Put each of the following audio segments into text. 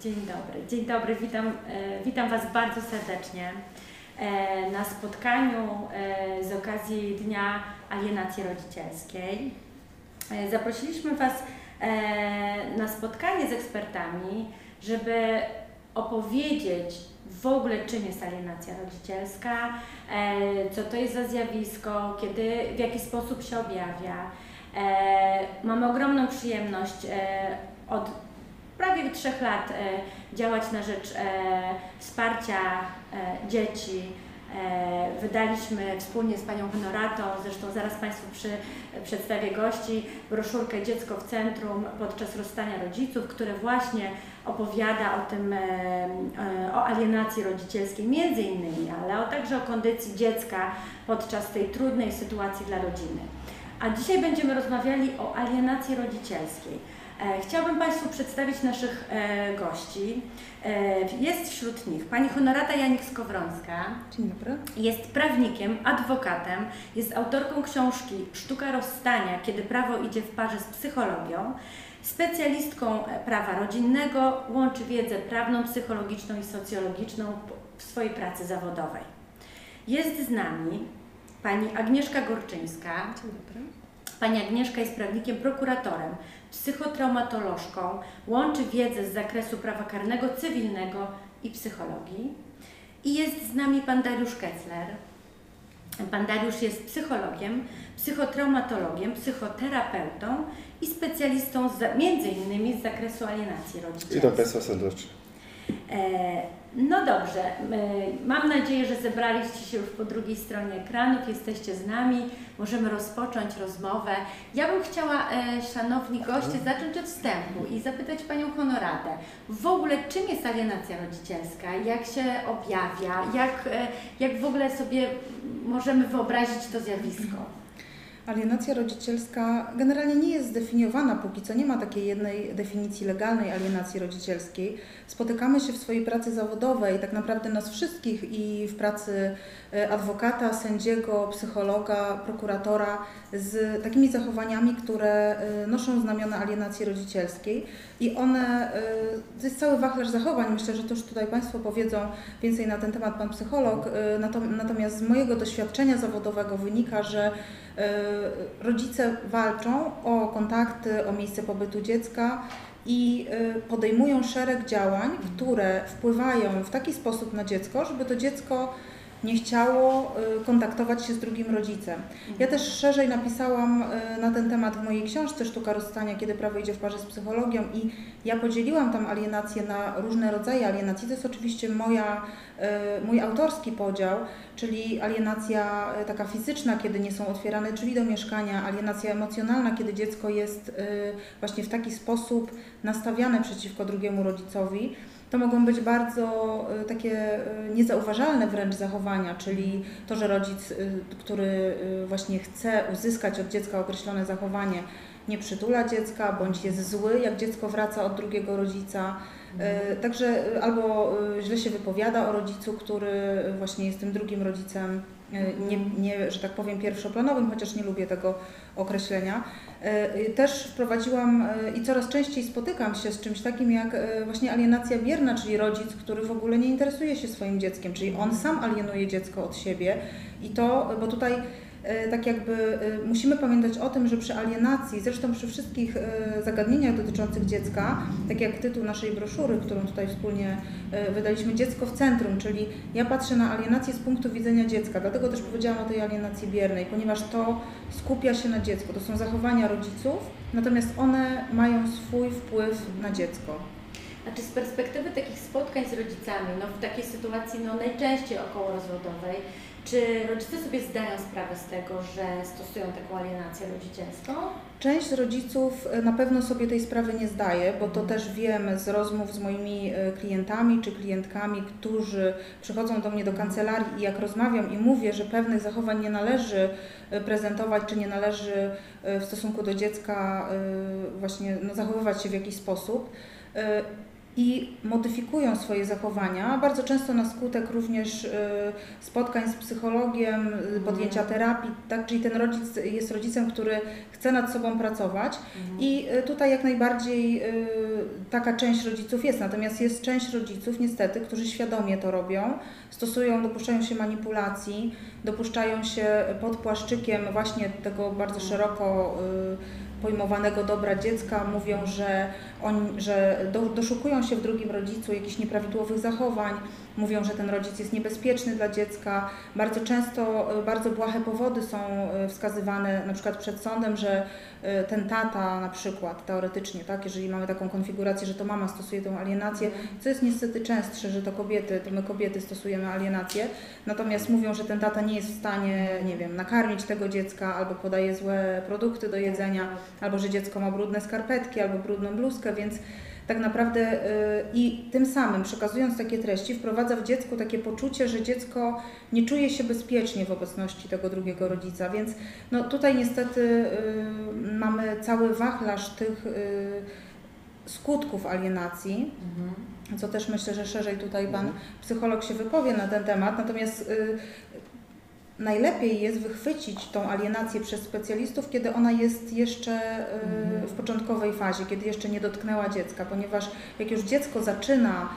Dzień dobry, dzień dobry, witam, e, witam Was bardzo serdecznie e, na spotkaniu e, z okazji Dnia Alienacji Rodzicielskiej. Zaprosiliśmy Was na spotkanie z ekspertami, żeby opowiedzieć w ogóle czym jest alienacja rodzicielska, co to jest za zjawisko, kiedy, w jaki sposób się objawia. Mamy ogromną przyjemność od trzech lat e, działać na rzecz e, wsparcia e, dzieci. Wydaliśmy wspólnie z Panią Honoratą, zresztą zaraz Państwu przy, przedstawię gości, broszurkę Dziecko w Centrum podczas rozstania rodziców, które właśnie opowiada o tym, o alienacji rodzicielskiej między innymi, ale także o kondycji dziecka podczas tej trudnej sytuacji dla rodziny. A dzisiaj będziemy rozmawiali o alienacji rodzicielskiej. E, Chciałabym Państwu przedstawić naszych e, gości. E, Jest wśród nich pani Honorata Janik-Skowrońska, Dzień dobry. jest prawnikiem, adwokatem, jest autorką książki Sztuka rozstania, kiedy prawo idzie w parze z psychologią, specjalistką prawa rodzinnego, łączy wiedzę prawną, psychologiczną i socjologiczną w swojej pracy zawodowej. Jest z nami pani Agnieszka Gorczyńska, Dzień dobry. Pani Agnieszka jest prawnikiem, prokuratorem, psychotraumatolożką, łączy wiedzę z zakresu prawa karnego, cywilnego i psychologii. I jest z nami pan Dariusz Kessler. Pan Dariusz jest psychologiem, psychotraumatologiem, psychoterapeutą i specjalistą z, między innymi z zakresu alienacji rodzicielskiej. Witam Państwa serdecznie. E, No dobrze, mam nadzieję, że zebraliście się już po drugiej stronie ekranów, jesteście z nami, możemy rozpocząć rozmowę. Ja bym chciała, e, szanowni goście, zacząć od wstępu i zapytać Panią Honoratę, w ogóle czym jest alienacja rodzicielska, jak się objawia, jak, e, jak w ogóle sobie możemy wyobrazić to zjawisko? Alienacja rodzicielska generalnie nie jest zdefiniowana póki co. Nie ma takiej jednej definicji legalnej alienacji rodzicielskiej. Spotykamy się w swojej pracy zawodowej, tak naprawdę nas wszystkich i w pracy e, adwokata, sędziego, psychologa, prokuratora z takimi zachowaniami, które e, noszą znamiona alienacji rodzicielskiej i one, e, to jest cały wachlarz zachowań, myślę, że też tutaj Państwo powiedzą więcej na ten temat Pan psycholog, natom- natomiast z mojego doświadczenia zawodowego wynika, że rodzice walczą o kontakty, o miejsce pobytu dziecka i e, podejmują szereg działań, które wpływają w taki sposób na dziecko, żeby to dziecko nie chciało e, kontaktować się z drugim rodzicem. Ja też szerzej napisałam e, na ten temat w mojej książce Sztuka rozstania, kiedy prawo idzie w parze z psychologią i ja podzieliłam tam alienację na różne rodzaje alienacji. To jest oczywiście moja, e, mój autorski podział, czyli alienacja taka fizyczna, kiedy nie są otwierane drzwi do mieszkania, alienacja emocjonalna, kiedy dziecko jest właśnie w taki sposób nastawiane przeciwko drugiemu rodzicowi. To mogą być bardzo e, takie e, niezauważalne wręcz zachowania, czyli to, że rodzic, e, który właśnie chce uzyskać od dziecka określone zachowanie, nie przytula dziecka, bądź jest zły, jak dziecko wraca od drugiego rodzica. Także albo źle się wypowiada o rodzicu, który właśnie jest tym drugim rodzicem, nie, nie, że tak powiem, pierwszoplanowym, chociaż nie lubię tego określenia. E, Też wprowadziłam e, i coraz częściej spotykam się z czymś takim jak e, właśnie alienacja bierna, czyli rodzic, który w ogóle nie interesuje się swoim dzieckiem, czyli on sam alienuje dziecko od siebie. I to, bo tutaj tak jakby e, musimy pamiętać o tym, że przy alienacji, zresztą przy wszystkich e, zagadnieniach dotyczących dziecka, tak jak tytuł naszej broszury, którą tutaj wspólnie e, wydaliśmy, Dziecko w centrum, czyli ja patrzę na alienację z punktu widzenia dziecka, dlatego też powiedziałam o tej alienacji biernej, ponieważ to skupia się na dziecku, to są zachowania rodziców, natomiast one mają swój wpływ na dziecko. Znaczy z perspektywy takich spotkań z rodzicami, no w takiej sytuacji no najczęściej okołorozwodowej, czy rodzice sobie zdają sprawę z tego, że stosują taką alienację rodzicielską? Część rodziców e, na pewno sobie tej sprawy nie zdaje, bo to też wiem z rozmów z moimi e, klientami czy klientkami, którzy przychodzą do mnie do kancelarii i jak rozmawiam i mówię, że pewnych zachowań nie należy e, prezentować, czy nie należy w stosunku do dziecka właśnie no, zachowywać się w jakiś sposób. I modyfikują swoje zachowania, bardzo często na skutek również y, spotkań z psychologiem, y, Mhm. podjęcia terapii, tak? czyli ten rodzic jest rodzicem, który chce nad sobą pracować Mhm. i y, tutaj jak najbardziej taka część rodziców jest, natomiast jest część rodziców niestety, którzy świadomie to robią, stosują, dopuszczają się manipulacji, dopuszczają się pod płaszczykiem właśnie tego bardzo szeroko y, pojmowanego dobra dziecka, mówią, że, oni, że do, doszukują się w drugim rodzicu jakichś nieprawidłowych zachowań, mówią, że ten rodzic jest niebezpieczny dla dziecka. Bardzo często y, bardzo błahe powody są y, wskazywane na przykład przed sądem, że y, ten tata na przykład teoretycznie, tak, jeżeli mamy taką konfigurację, że to mama stosuje tę alienację, co jest niestety częstsze, że to kobiety, to my kobiety stosujemy alienację, natomiast mówią, że ten tata nie jest w stanie, nie wiem, nakarmić tego dziecka albo podaje złe produkty do jedzenia, albo że dziecko ma brudne skarpetki, albo brudną bluzkę, więc tak naprawdę y, i tym samym przekazując takie treści wprowadza w dziecku takie poczucie, że dziecko nie czuje się bezpiecznie w obecności tego drugiego rodzica, więc no tutaj niestety y, mamy cały wachlarz tych y, skutków alienacji, Mhm. co też myślę, że szerzej tutaj pan psycholog się wypowie na ten temat, natomiast najlepiej jest wychwycić tą alienację przez specjalistów, kiedy ona jest jeszcze y, w początkowej fazie, kiedy jeszcze nie dotknęła dziecka, ponieważ jak już dziecko zaczyna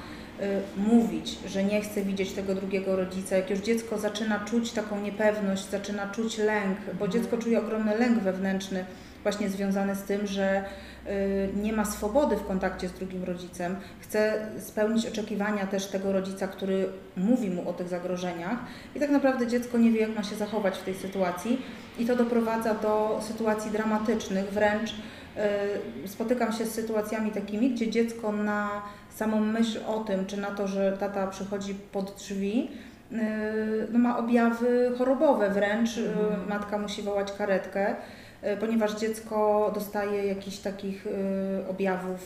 y, mówić, że nie chce widzieć tego drugiego rodzica, jak już dziecko zaczyna czuć taką niepewność, zaczyna czuć lęk, bo dziecko czuje ogromny lęk wewnętrzny, właśnie związany z tym, że y, nie ma swobody w kontakcie z drugim rodzicem, chce spełnić oczekiwania też tego rodzica, który mówi mu o tych zagrożeniach. I tak naprawdę dziecko nie wie, jak ma się zachować w tej sytuacji. I to doprowadza do sytuacji dramatycznych, wręcz y, spotykam się z sytuacjami takimi, gdzie dziecko na samą myśl o tym, czy na to, że tata przychodzi pod drzwi, y, no ma objawy chorobowe. Wręcz, Mhm. matka musi wołać karetkę, ponieważ dziecko dostaje jakichś takich y, objawów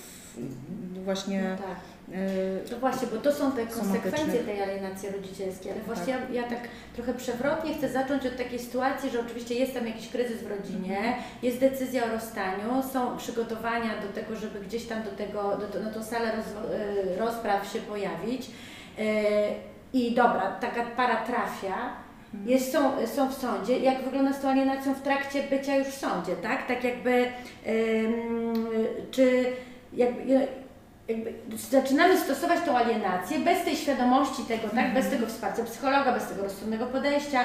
właśnie No tak. y, No właśnie, bo to są te konsekwencje tej alienacji rodzicielskiej, ale właśnie Tak. ja, ja tak trochę przewrotnie chcę zacząć od takiej sytuacji, że oczywiście jest tam jakiś kryzys w rodzinie, jest decyzja o rozstaniu, są przygotowania do tego, żeby gdzieś tam do tego, do, na tą salę roz, rozpraw się pojawić i dobra, taka para trafia, jest, są, są w sądzie. Jak wygląda z tą alienacją w trakcie bycia już w sądzie, tak? Tak jakby, ym, czy jakby, jakby zaczynamy stosować tą alienację bez tej świadomości tego, tak? Bez tego wsparcia psychologa, bez tego rozsądnego podejścia.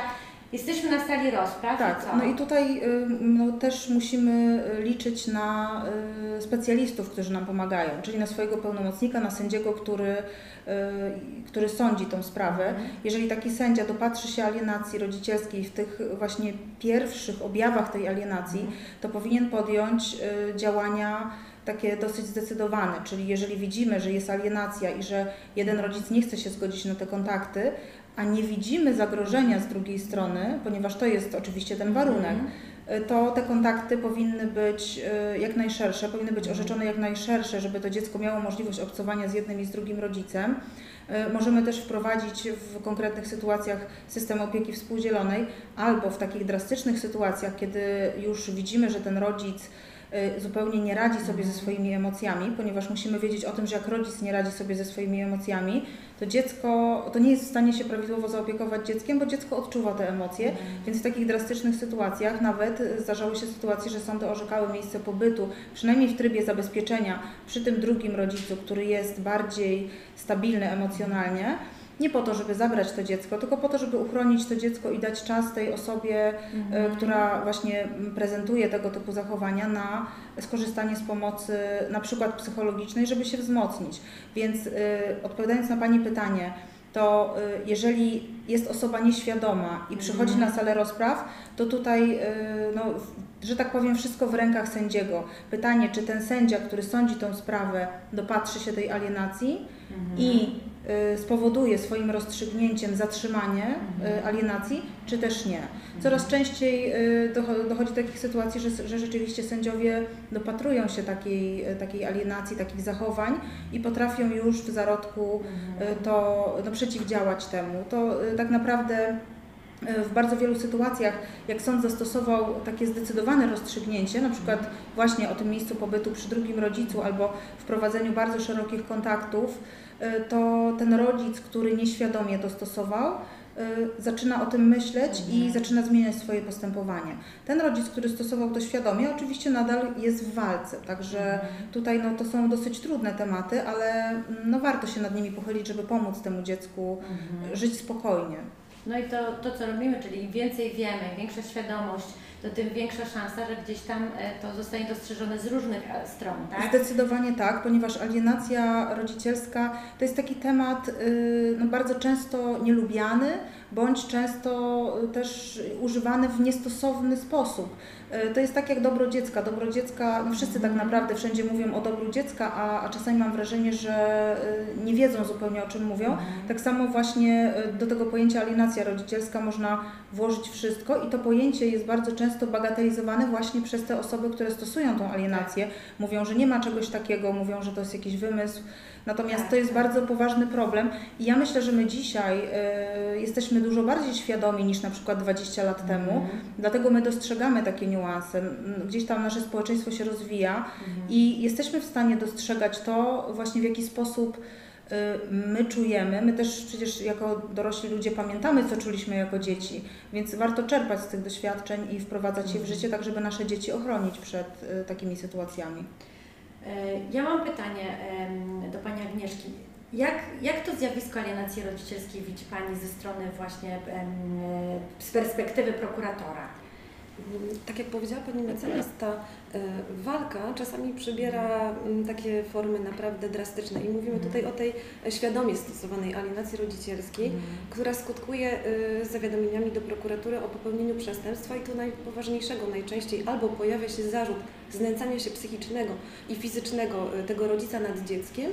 Jesteśmy na sali rozpraw Tak, i co? no i tutaj y, no, też musimy y, liczyć na y, specjalistów, którzy nam pomagają, czyli na swojego pełnomocnika, na sędziego, który, który sądzi tą sprawę. Mhm. Jeżeli taki sędzia dopatrzy się alienacji rodzicielskiej w tych właśnie pierwszych objawach tej alienacji, to powinien podjąć działania takie dosyć zdecydowane, czyli jeżeli widzimy, że jest alienacja i że jeden rodzic nie chce się zgodzić na te kontakty, a nie widzimy zagrożenia z drugiej strony, ponieważ to jest oczywiście ten warunek, Mhm. y, to te kontakty powinny być y, jak najszersze, powinny być orzeczone jak najszersze, żeby to dziecko miało możliwość obcowania z jednym i z drugim rodzicem. Y, Możemy też wprowadzić w konkretnych sytuacjach system opieki współdzielonej albo w takich drastycznych sytuacjach, kiedy już widzimy, że ten rodzic zupełnie nie radzi sobie ze swoimi emocjami, ponieważ musimy wiedzieć o tym, że jak rodzic nie radzi sobie ze swoimi emocjami, to dziecko to nie jest w stanie się prawidłowo zaopiekować dzieckiem, bo dziecko odczuwa te emocje, więc w takich drastycznych sytuacjach nawet y, zdarzały się sytuacje, że sądy orzekały miejsce pobytu, przynajmniej w trybie zabezpieczenia przy tym drugim rodzicu, który jest bardziej stabilny emocjonalnie. Nie po to, żeby zabrać to dziecko, tylko po to, żeby uchronić to dziecko i dać czas tej osobie, Mhm. y, która właśnie prezentuje tego typu zachowania, na skorzystanie z pomocy na przykład psychologicznej, żeby się wzmocnić. Więc y, odpowiadając na Pani pytanie, to y, jeżeli jest osoba nieświadoma i przychodzi Mhm. na salę rozpraw, to tutaj, y, no, że tak powiem, wszystko w rękach sędziego. Pytanie, czy ten sędzia, który sądzi tą sprawę, dopatrzy się tej alienacji Mhm. i spowoduje swoim rozstrzygnięciem zatrzymanie Mhm. y, alienacji, czy też nie. Coraz częściej y, docho- dochodzi do takich sytuacji, że, że rzeczywiście sędziowie dopatrują się takiej, y, takiej alienacji, takich zachowań i potrafią już w zarodku Mhm. y, to no, przeciwdziałać temu. To y, tak naprawdę w bardzo wielu sytuacjach, jak sąd zastosował takie zdecydowane rozstrzygnięcie, na przykład właśnie o tym miejscu pobytu przy drugim rodzicu albo wprowadzeniu bardzo szerokich kontaktów, to ten rodzic, który nieświadomie to stosował, Y, zaczyna o tym myśleć i Mhm. zaczyna zmieniać swoje postępowanie. Ten rodzic, który stosował to świadomie, oczywiście nadal jest w walce, także Mhm. tutaj no, to są dosyć trudne tematy, ale mm, no, warto się nad nimi pochylić, żeby pomóc temu dziecku Mhm. żyć spokojnie. No i to, to, co robimy, czyli im więcej wiemy, większa świadomość, to tym większa szansa, że gdzieś tam e, to zostanie dostrzeżone z różnych e, stron, tak? Zdecydowanie tak, ponieważ alienacja rodzicielska to jest taki temat y, no, bardzo często nielubiany, bądź często y, też używany w niestosowny sposób. Y, To jest tak jak dobro dziecka. Dobro dziecka, no wszyscy tak naprawdę wszędzie mówią o dobru dziecka, a, a czasami mam wrażenie, że y, nie wiedzą zupełnie o czym mówią. Mhm. Tak samo właśnie y, do tego pojęcia alienacja rodzicielska można włożyć wszystko i to pojęcie jest bardzo często bagatelizowane właśnie przez te osoby, które stosują tą alienację. Mówią, że nie ma czegoś takiego, mówią, że to jest jakiś wymysł. Natomiast Tak, to jest bardzo poważny problem i ja myślę, że my dzisiaj y, jesteśmy dużo bardziej świadomi niż na przykład 20 lat temu. Mhm. Dlatego my dostrzegamy takie niuanse. Gdzieś tam nasze społeczeństwo się rozwija Mhm. i jesteśmy w stanie dostrzegać to właśnie w jaki sposób y, my czujemy. My też przecież jako dorośli ludzie pamiętamy, co czuliśmy jako dzieci, więc warto czerpać z tych doświadczeń i wprowadzać je w życie, tak żeby nasze dzieci ochronić przed y, takimi sytuacjami. E, Ja mam pytanie do Pani Agnieszki. Jak, jak to zjawisko alienacji rodzicielskiej widzi Pani ze strony właśnie e, z perspektywy prokuratora? Tak jak powiedziała Pani mecenas, ta e, walka czasami przybiera mm, takie formy naprawdę drastyczne. I mówimy tutaj o tej świadomie stosowanej alienacji rodzicielskiej, która skutkuje e, zawiadomieniami do prokuratury o popełnieniu przestępstwa i to najpoważniejszego najczęściej albo pojawia się zarzut znęcania się psychicznego i fizycznego e, tego rodzica nad dzieckiem,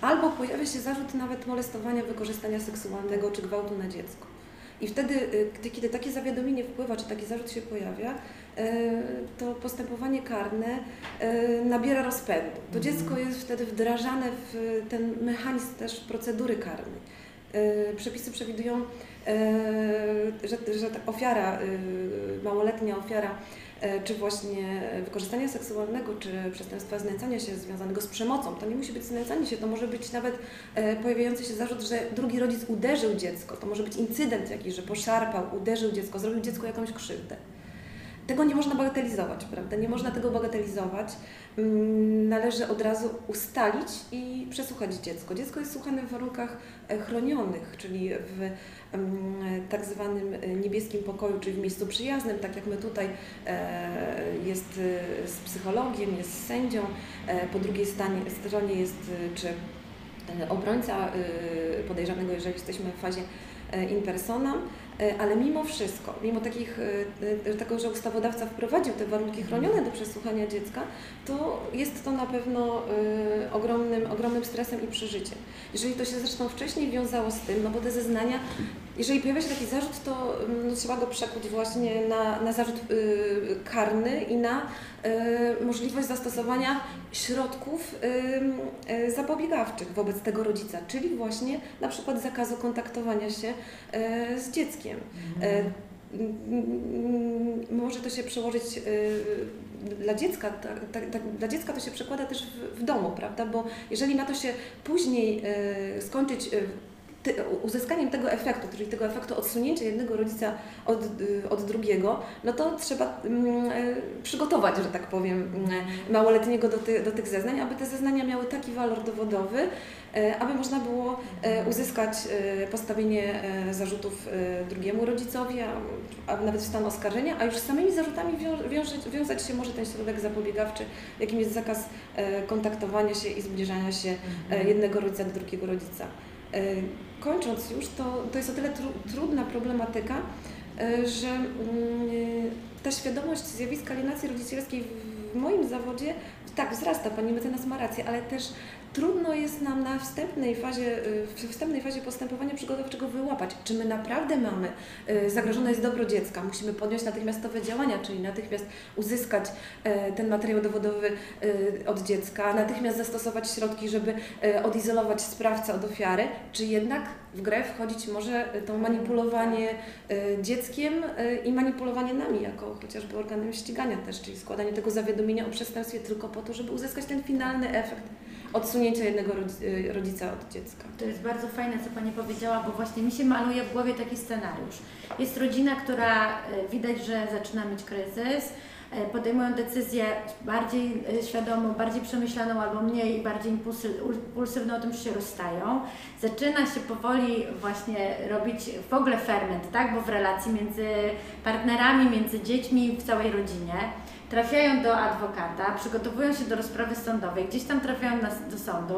albo pojawia się zarzut nawet molestowania, wykorzystania seksualnego czy gwałtu na dziecko. I wtedy, y, gdy, kiedy takie zawiadomienie wpływa, czy taki zarzut się pojawia, y, to postępowanie karne y, nabiera rozpędu. To Mhm. dziecko jest wtedy wdrażane w ten mechanizm też procedury karnej. Przepisy przewidują, że, że ta ofiara, małoletnia ofiara, czy właśnie wykorzystania seksualnego, czy przestępstwa znęcania się związanego z przemocą, to nie musi być znęcanie się, to może być nawet e, pojawiający się zarzut, że drugi rodzic uderzył dziecko. To może być incydent jakiś, że poszarpał, uderzył dziecko, zrobił dziecku jakąś krzywdę. Tego nie można bagatelizować, prawda? Nie można tego bagatelizować. Mm, Należy od razu ustalić i przesłuchać dziecko. Dziecko jest słuchane w warunkach e, chronionych, czyli w tak zwanym e, niebieskim pokoju, czyli w miejscu przyjaznym, tak jak my tutaj e, jest e, z psychologiem, jest z sędzią, po drugiej stronie jest czy obrońca podejrzanego, jeżeli jesteśmy w fazie in persona, e, ale mimo wszystko, mimo takich, e, e, tego, że ustawodawca wprowadził te warunki chronione do przesłuchania dziecka, to jest to na pewno e, ogromnym, ogromnym stresem i przeżyciem. Jeżeli to się zresztą wcześniej wiązało z tym, no bo te zeznania, jeżeli pojawia się taki zarzut, to mm, no, trzeba go przekuć właśnie na, na zarzut y, karny i na możliwość zastosowania środków zapobiegawczych wobec tego rodzica, czyli właśnie na przykład zakazu kontaktowania się z dzieckiem. Mhm. E, Może to się przełożyć y, dla dziecka, tak, tak, dla dziecka to się przekłada też w, w domu, prawda? Bo jeżeli ma to się później y, skończyć uzyskaniem tego efektu, czyli tego efektu odsunięcia jednego rodzica od, y, od drugiego, no to trzeba mm, y, przygotować, że tak powiem, y, małoletniego do, ty, do tych zeznań, aby te zeznania miały taki walor dowodowy, y, aby można było uzyskać postawienie zarzutów drugiemu rodzicowi, a, nawet w stan oskarżenia, a już z samymi zarzutami wiąże, wiązać się może ten środek zapobiegawczy, jakim jest zakaz kontaktowania się i zbliżania się e, jednego rodzica do drugiego rodzica. Kończąc już, to, to jest o tyle tru, trudna problematyka, e, że e, ta świadomość zjawiska alienacji rodzicielskiej w moim zawodzie tak, wzrasta, pani mecenas ma rację, ale też trudno jest nam na wstępnej fazie, y, w wstępnej fazie postępowania przygotowawczego wyłapać, czy my naprawdę mamy, y, zagrożone jest dobro dziecka, musimy podjąć natychmiastowe działania, czyli natychmiast uzyskać e, ten materiał dowodowy y, od dziecka, natychmiast zastosować środki, żeby e, odizolować sprawcę od ofiary, czy jednak w grę wchodzić może to manipulowanie e, dzieckiem i manipulowanie nami, jako chociażby organem ścigania też, czyli składanie tego zawiadomienia o przestępstwie tylko po to, żeby uzyskać ten finalny efekt odsunięcia jednego rodzi- rodzica od dziecka. To jest bardzo fajne, co Pani powiedziała, bo właśnie mi się maluje w głowie taki scenariusz. Jest rodzina, która e, widać, że zaczyna mieć kryzys, podejmują decyzję bardziej e, świadomą, bardziej przemyślaną albo mniej, bardziej impulsy- impulsywną o tym, się rozstają. Zaczyna się powoli właśnie robić w ogóle ferment, tak? Bo w relacji między partnerami, między dziećmi, w całej rodzinie trafiają do adwokata, przygotowują się do rozprawy sądowej, gdzieś tam trafiają na, do sądu,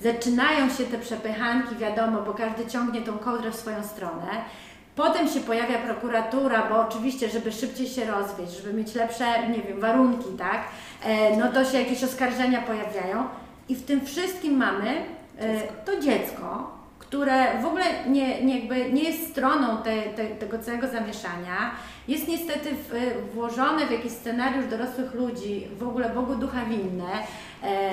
zaczynają się te przepychanki, wiadomo, bo każdy ciągnie tą kołdrę w swoją stronę. Potem się pojawia prokuratura, bo oczywiście, żeby szybciej się rozwieść, żeby mieć lepsze, nie wiem, warunki, tak, e, no to się jakieś oskarżenia pojawiają. I w tym wszystkim mamy e, to dziecko, które w ogóle nie, nie, jakby nie jest stroną te, te, tego całego zamieszania, jest niestety w, włożone w jakiś scenariusz dorosłych ludzi, w ogóle Bogu ducha winne. E,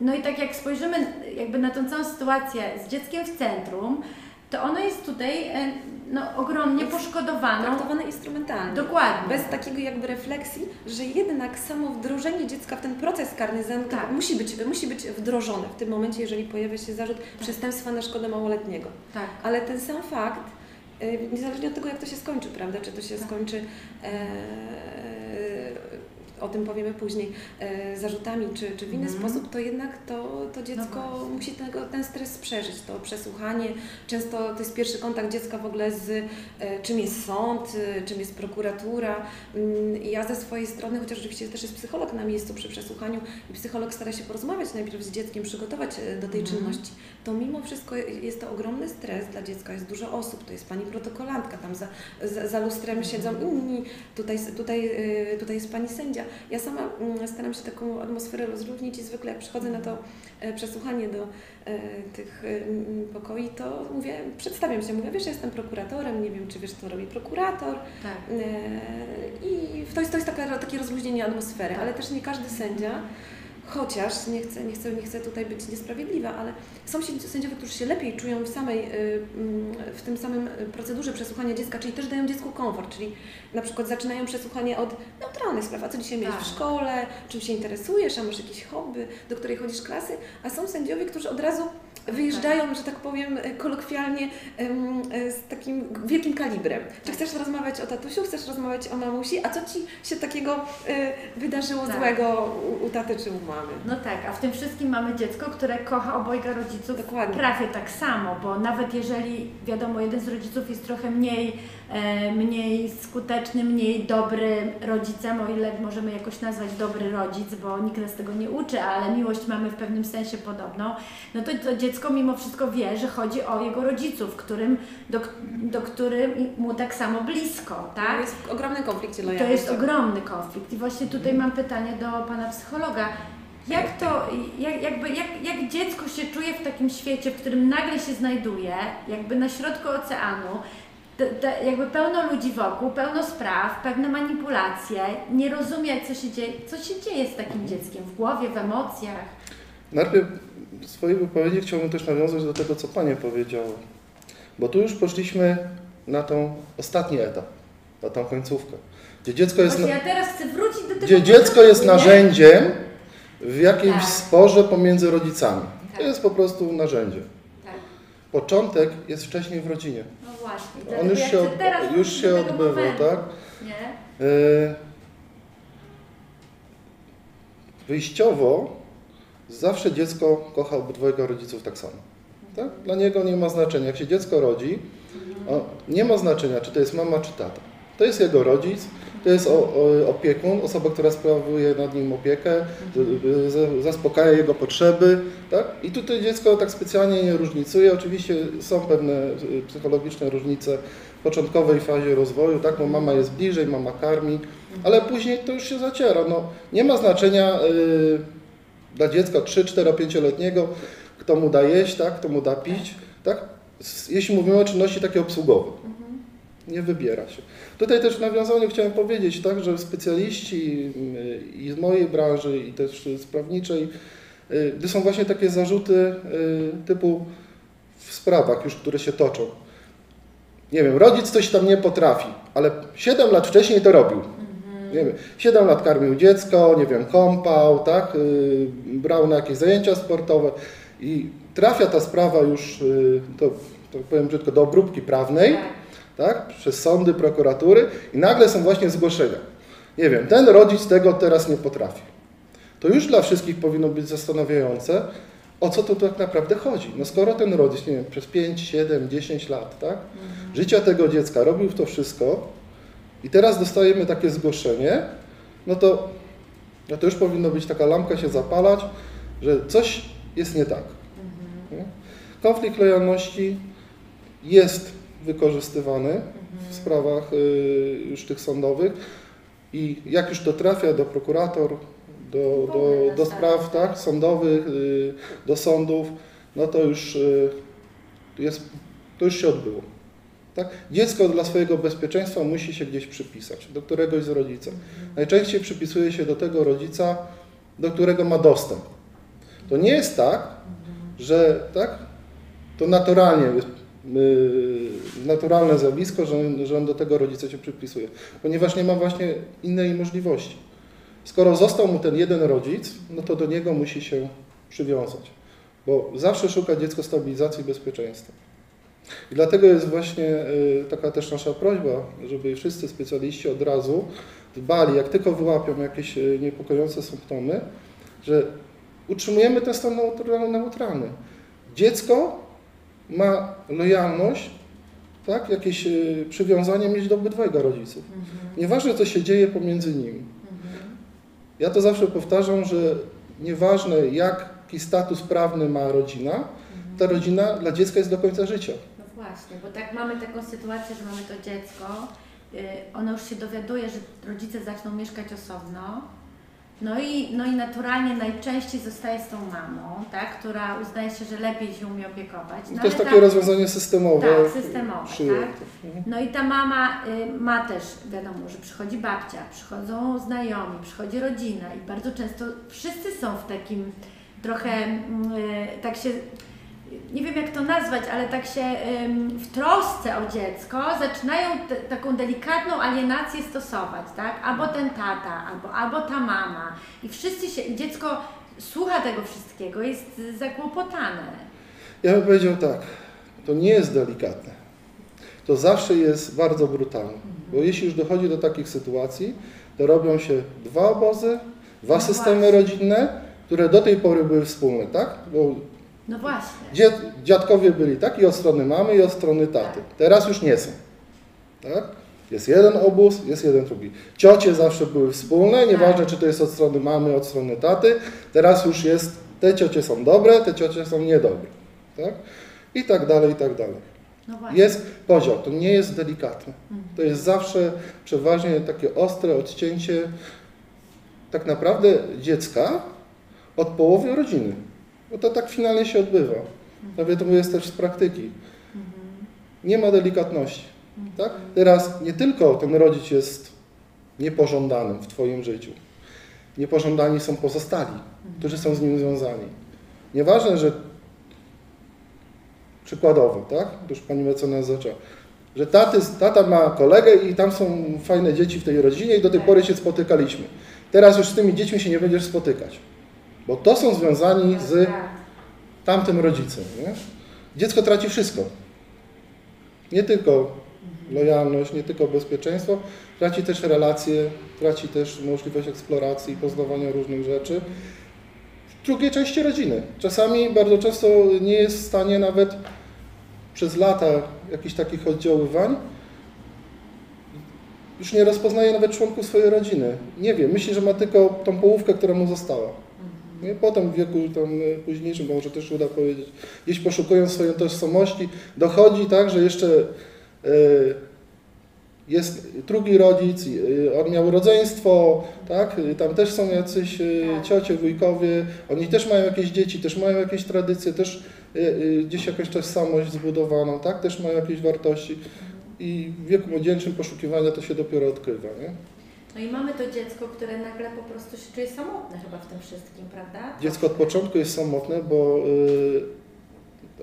no i tak jak spojrzymy jakby na tą całą sytuację z dzieckiem w centrum, to ono jest tutaj e, no, ogromnie Jest poszkodowaną. Traktowane instrumentalnie. Dokładnie. Bez takiego jakby refleksji, że jednak samo wdrożenie dziecka w ten proces karny zamk- Tak. musi, być, musi być wdrożone w tym momencie, jeżeli pojawia się zarzut przestępstwa na szkodę małoletniego. Tak. Ale ten sam fakt, y, niezależnie od tego, jak to się skończy, prawda, czy to się Tak. skończy, e, o tym powiemy później, e, zarzutami, czy, czy w inny Mhm. sposób, to jednak to, to dziecko No musi tego, ten stres przeżyć, to przesłuchanie. Często to jest pierwszy kontakt dziecka w ogóle z e, czym jest sąd, e, czym jest prokuratura. Mm, Ja ze swojej strony, chociaż oczywiście też jest psycholog na miejscu przy przesłuchaniu i psycholog stara się porozmawiać najpierw z dzieckiem, przygotować do tej Mhm. czynności, to mimo wszystko jest to ogromny stres dla dziecka, jest dużo osób, to jest pani protokolantka, tam za, za, za lustrem siedzą inni, tutaj, tutaj, tutaj jest pani sędzia. Ja sama mm, staram się taką atmosferę rozluźnić i zwykle jak przychodzę na to e, przesłuchanie do e, tych e, pokoi, to mówię, przedstawiam się, mówię, wiesz, ja jestem prokuratorem, nie wiem, czy wiesz, co robi prokurator, Tak. I to jest, to jest taka, takie rozluźnienie atmosfery, Tak. ale też nie każdy sędzia, chociaż nie chcę, nie, chcę, nie chcę tutaj być niesprawiedliwa, ale są sędziowie, którzy się lepiej czują w samej, y, mm, w tym samym procedurze przesłuchania dziecka, czyli też dają dziecku komfort, czyli na przykład zaczynają przesłuchanie od neutralnych spraw, a co dzisiaj miałeś Tak. w szkole, czym się interesujesz, a masz jakieś hobby, do której chodzisz klasy, a są sędziowie, którzy od razu wyjeżdżają, że tak powiem, kolokwialnie em, e, z takim wielkim kalibrem. Czy chcesz rozmawiać o tatusiu, chcesz rozmawiać o mamusi, a co Ci się takiego wydarzyło Tak. złego u, u taty czy u mamy? No tak, a w tym wszystkim mamy dziecko, które kocha obojga rodziców Dokładnie. prawie tak samo, bo nawet jeżeli wiadomo, jeden z rodziców jest trochę mniej, e, mniej skuteczny, mniej dobry rodzicem, o ile możemy jakoś nazwać dobry rodzic, bo nikt nas tego nie uczy, ale miłość mamy w pewnym sensie podobną, no to, to dziecko mimo wszystko wie, że chodzi o jego rodziców, którym, do, do którym mu tak samo blisko, tak? To jest w ogromnym konflikcie To jest ogromny konflikt i właśnie tutaj mam pytanie do Pana psychologa. Jak to, jak, jakby, jak, jak dziecko się czuje w takim świecie, w którym nagle się znajduje, jakby na środku oceanu, te, te, jakby pełno ludzi wokół, pełno spraw, pewne manipulacje, nie rozumie, co się dzieje, co się dzieje z takim dzieckiem w głowie, w emocjach. Najpierw w swojej wypowiedzi chciałbym też nawiązać do tego, co Panie powiedziały. Bo tu już poszliśmy na tą ostatni etap, na tą końcówkę, gdzie dziecko jest, Właśnie ja teraz chcę wrócić do tego gdzie dziecko jest narzędziem w jakimś Tak. sporze pomiędzy rodzicami. Tak. To jest po prostu narzędzie. Tak, Początek jest wcześniej w rodzinie. no właśnie. On już się, od, już się odbywał, momentu, tak? Nie? Y, Wyjściowo zawsze dziecko kocha obydwojga rodziców tak samo. Tak? Dla niego nie ma znaczenia. Jak się dziecko rodzi, o, nie ma znaczenia, czy to jest mama, czy tata. To jest jego rodzic, to jest opiekun, osoba, która sprawuje nad nim opiekę, za- zaspokaja jego potrzeby. Tak? I tutaj dziecko tak specjalnie nie różnicuje. Oczywiście są pewne y, psychologiczne różnice w początkowej fazie rozwoju, tak? bo mama jest bliżej, mama karmi, ale później to już się zaciera. No, nie ma znaczenia, y, Dla dziecka 3, 4, 5-letniego, kto mu da jeść, tak? kto mu da pić, tak? Jeśli mówimy o czynności takie obsługowe, nie wybiera się. Tutaj też w nawiązaniu chciałem powiedzieć, tak, że specjaliści y, i z mojej branży, i też z prawniczej, gdy są właśnie takie zarzuty y, typu w sprawach już, które się toczą. Nie wiem, rodzic coś tam nie potrafi, ale 7 lat wcześniej to robił. Nie wiem, 7 lat karmił dziecko, nie wiem, kąpał, tak, y, brał na jakieś zajęcia sportowe i trafia ta sprawa już, to, to powiem brzydko, do obróbki prawnej, tak, przez sądy, prokuratury i nagle są właśnie zgłoszenia. Nie wiem, ten rodzic tego teraz nie potrafi. To już dla wszystkich powinno być zastanawiające, o co tu tak naprawdę chodzi. No skoro ten rodzic, nie wiem, przez 5, 7, 10 lat, tak, życia tego dziecka robił to wszystko i teraz dostajemy takie zgłoszenie, no to, no to już powinno być taka lampka się zapalać, że coś jest nie tak. Nie? Konflikt lojalności jest wykorzystywany w sprawach y, już tych sądowych i jak już to trafia do prokurator, do, do, do spraw tak, sądowych, y, do sądów, no to już y, jest, to już się odbyło. Tak? Dziecko dla swojego bezpieczeństwa musi się gdzieś przypisać, do któregoś z rodziców. Najczęściej przypisuje się do tego rodzica, do którego ma dostęp. To nie jest tak, że tak, to naturalnie jest naturalne zjawisko, że, on- że on do tego rodzica się przypisuje, ponieważ nie ma właśnie innej możliwości. Skoro został mu ten jeden rodzic, no to do niego musi się przywiązać, bo zawsze szuka dziecko stabilizacji i bezpieczeństwa. I dlatego jest właśnie y, taka też nasza prośba, żeby wszyscy specjaliści od razu dbali, jak tylko wyłapią jakieś y, niepokojące symptomy, że utrzymujemy ten stan neutra- neutralny. Dziecko ma lojalność, tak, jakieś y, przywiązanie mieć do obydwojga rodziców. Nieważne, co się dzieje pomiędzy nimi. Ja to zawsze powtarzam, że nieważne, jaki status prawny ma rodzina, ta rodzina dla dziecka jest do końca życia. No właśnie, bo tak mamy taką sytuację, że mamy to dziecko, y, ono już się dowiaduje, że rodzice zaczną mieszkać osobno, no i, no i naturalnie najczęściej zostaje z tą mamą, tak, która uznaje się, że lepiej się umie opiekować. No to jest takie ta- rozwiązanie systemowe. Tak, systemowe, przyjęte. tak? No i ta mama y, ma też, wiadomo, że przychodzi babcia, przychodzą znajomi, przychodzi rodzina i bardzo często wszyscy są w takim trochę, mm, y, tak się, nie wiem jak to nazwać, ale tak się ym, w trosce o dziecko zaczynają taką delikatną alienację stosować, tak? Albo ten tata, albo, albo ta mama i wszyscy się, i dziecko słucha tego wszystkiego, jest zakłopotane. Ja bym powiedział tak, to nie jest delikatne. To zawsze jest bardzo brutalne. Bo jeśli już dochodzi do takich sytuacji, to robią się dwa obozy, dwa No systemy właśnie. rodzinne, które do tej pory były wspólne, tak? Bo No właśnie. dziad, dziadkowie byli tak i od strony mamy, i od strony taty. Teraz już nie są. Tak? Jest jeden obóz, jest jeden drugi. Ciocie zawsze były wspólne, nieważne czy to jest od strony mamy, od strony taty. Teraz już jest, te ciocie są dobre, te ciocie są niedobre. Tak? I tak dalej, i tak dalej. No. Jest podział, to nie jest delikatne. To jest zawsze przeważnie takie ostre odcięcie tak naprawdę dziecka od połowy rodziny. Bo to tak finalnie się odbywa. Nawet to jest też z praktyki. Nie ma delikatności. Tak? Teraz nie tylko ten rodzic jest niepożądanym w Twoim życiu. Niepożądani są pozostali, którzy są z nim związani. Nieważne, że przykładowo, tak? Już pani mecenas zaczęła. Że taty, tata ma kolegę i tam są fajne dzieci w tej rodzinie i do tej pory się spotykaliśmy. Teraz już z tymi dziećmi się nie będziesz spotykać. Bo to są związani z Tak. tamtym rodzicem. Nie? Dziecko traci wszystko. Nie tylko lojalność, nie tylko bezpieczeństwo, traci też relacje, traci też możliwość eksploracji i poznawania różnych rzeczy. W drugiej części rodziny. Czasami, bardzo często nie jest w stanie nawet przez lata jakichś takich oddziaływań, już nie rozpoznaje nawet członków swojej rodziny. Nie wie, myśli, że ma tylko tą połówkę, która mu została. Nie? Potem w wieku tam y, późniejszym, bo może też uda powiedzieć, gdzieś poszukując swojej tożsamości, dochodzi tak, że jeszcze y, jest drugi rodzic, y, on miał rodzeństwo, tak? Tam też są jacyś y, Tak. ciocie, wujkowie, oni też mają jakieś dzieci, też mają jakieś tradycje, też gdzieś jakąś tożsamość zbudowaną, tak? Też mają jakieś wartości. I w wieku młodzieńczym poszukiwania to się dopiero odkrywa, nie? No i mamy to dziecko, które nagle po prostu się czuje samotne chyba w tym wszystkim, prawda? Dziecko od początku jest samotne, bo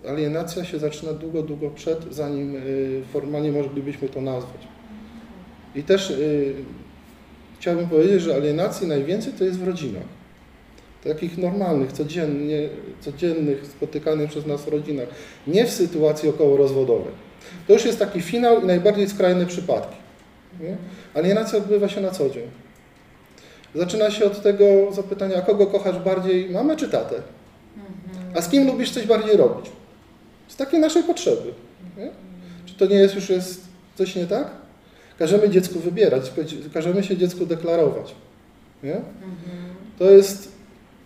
y, alienacja się zaczyna długo, długo przed, zanim y, formalnie moglibyśmy to nazwać. I też y, chciałbym powiedzieć, że alienacji najwięcej to jest w rodzinach. Takich normalnych, codziennie, codziennych, spotykanych przez nas rodzinach. Nie w sytuacji okołorozwodowej. To już jest taki finał i najbardziej skrajne przypadki. Nie? Alienacja odbywa się na co dzień. Zaczyna się od tego zapytania, a kogo kochasz bardziej, mamę czy tatę? A z kim lubisz coś bardziej robić? Z takiej naszej potrzeby. Nie? Czy to nie jest już jest coś nie tak? Każemy dziecku wybierać, każemy się dziecku deklarować. Nie? To jest,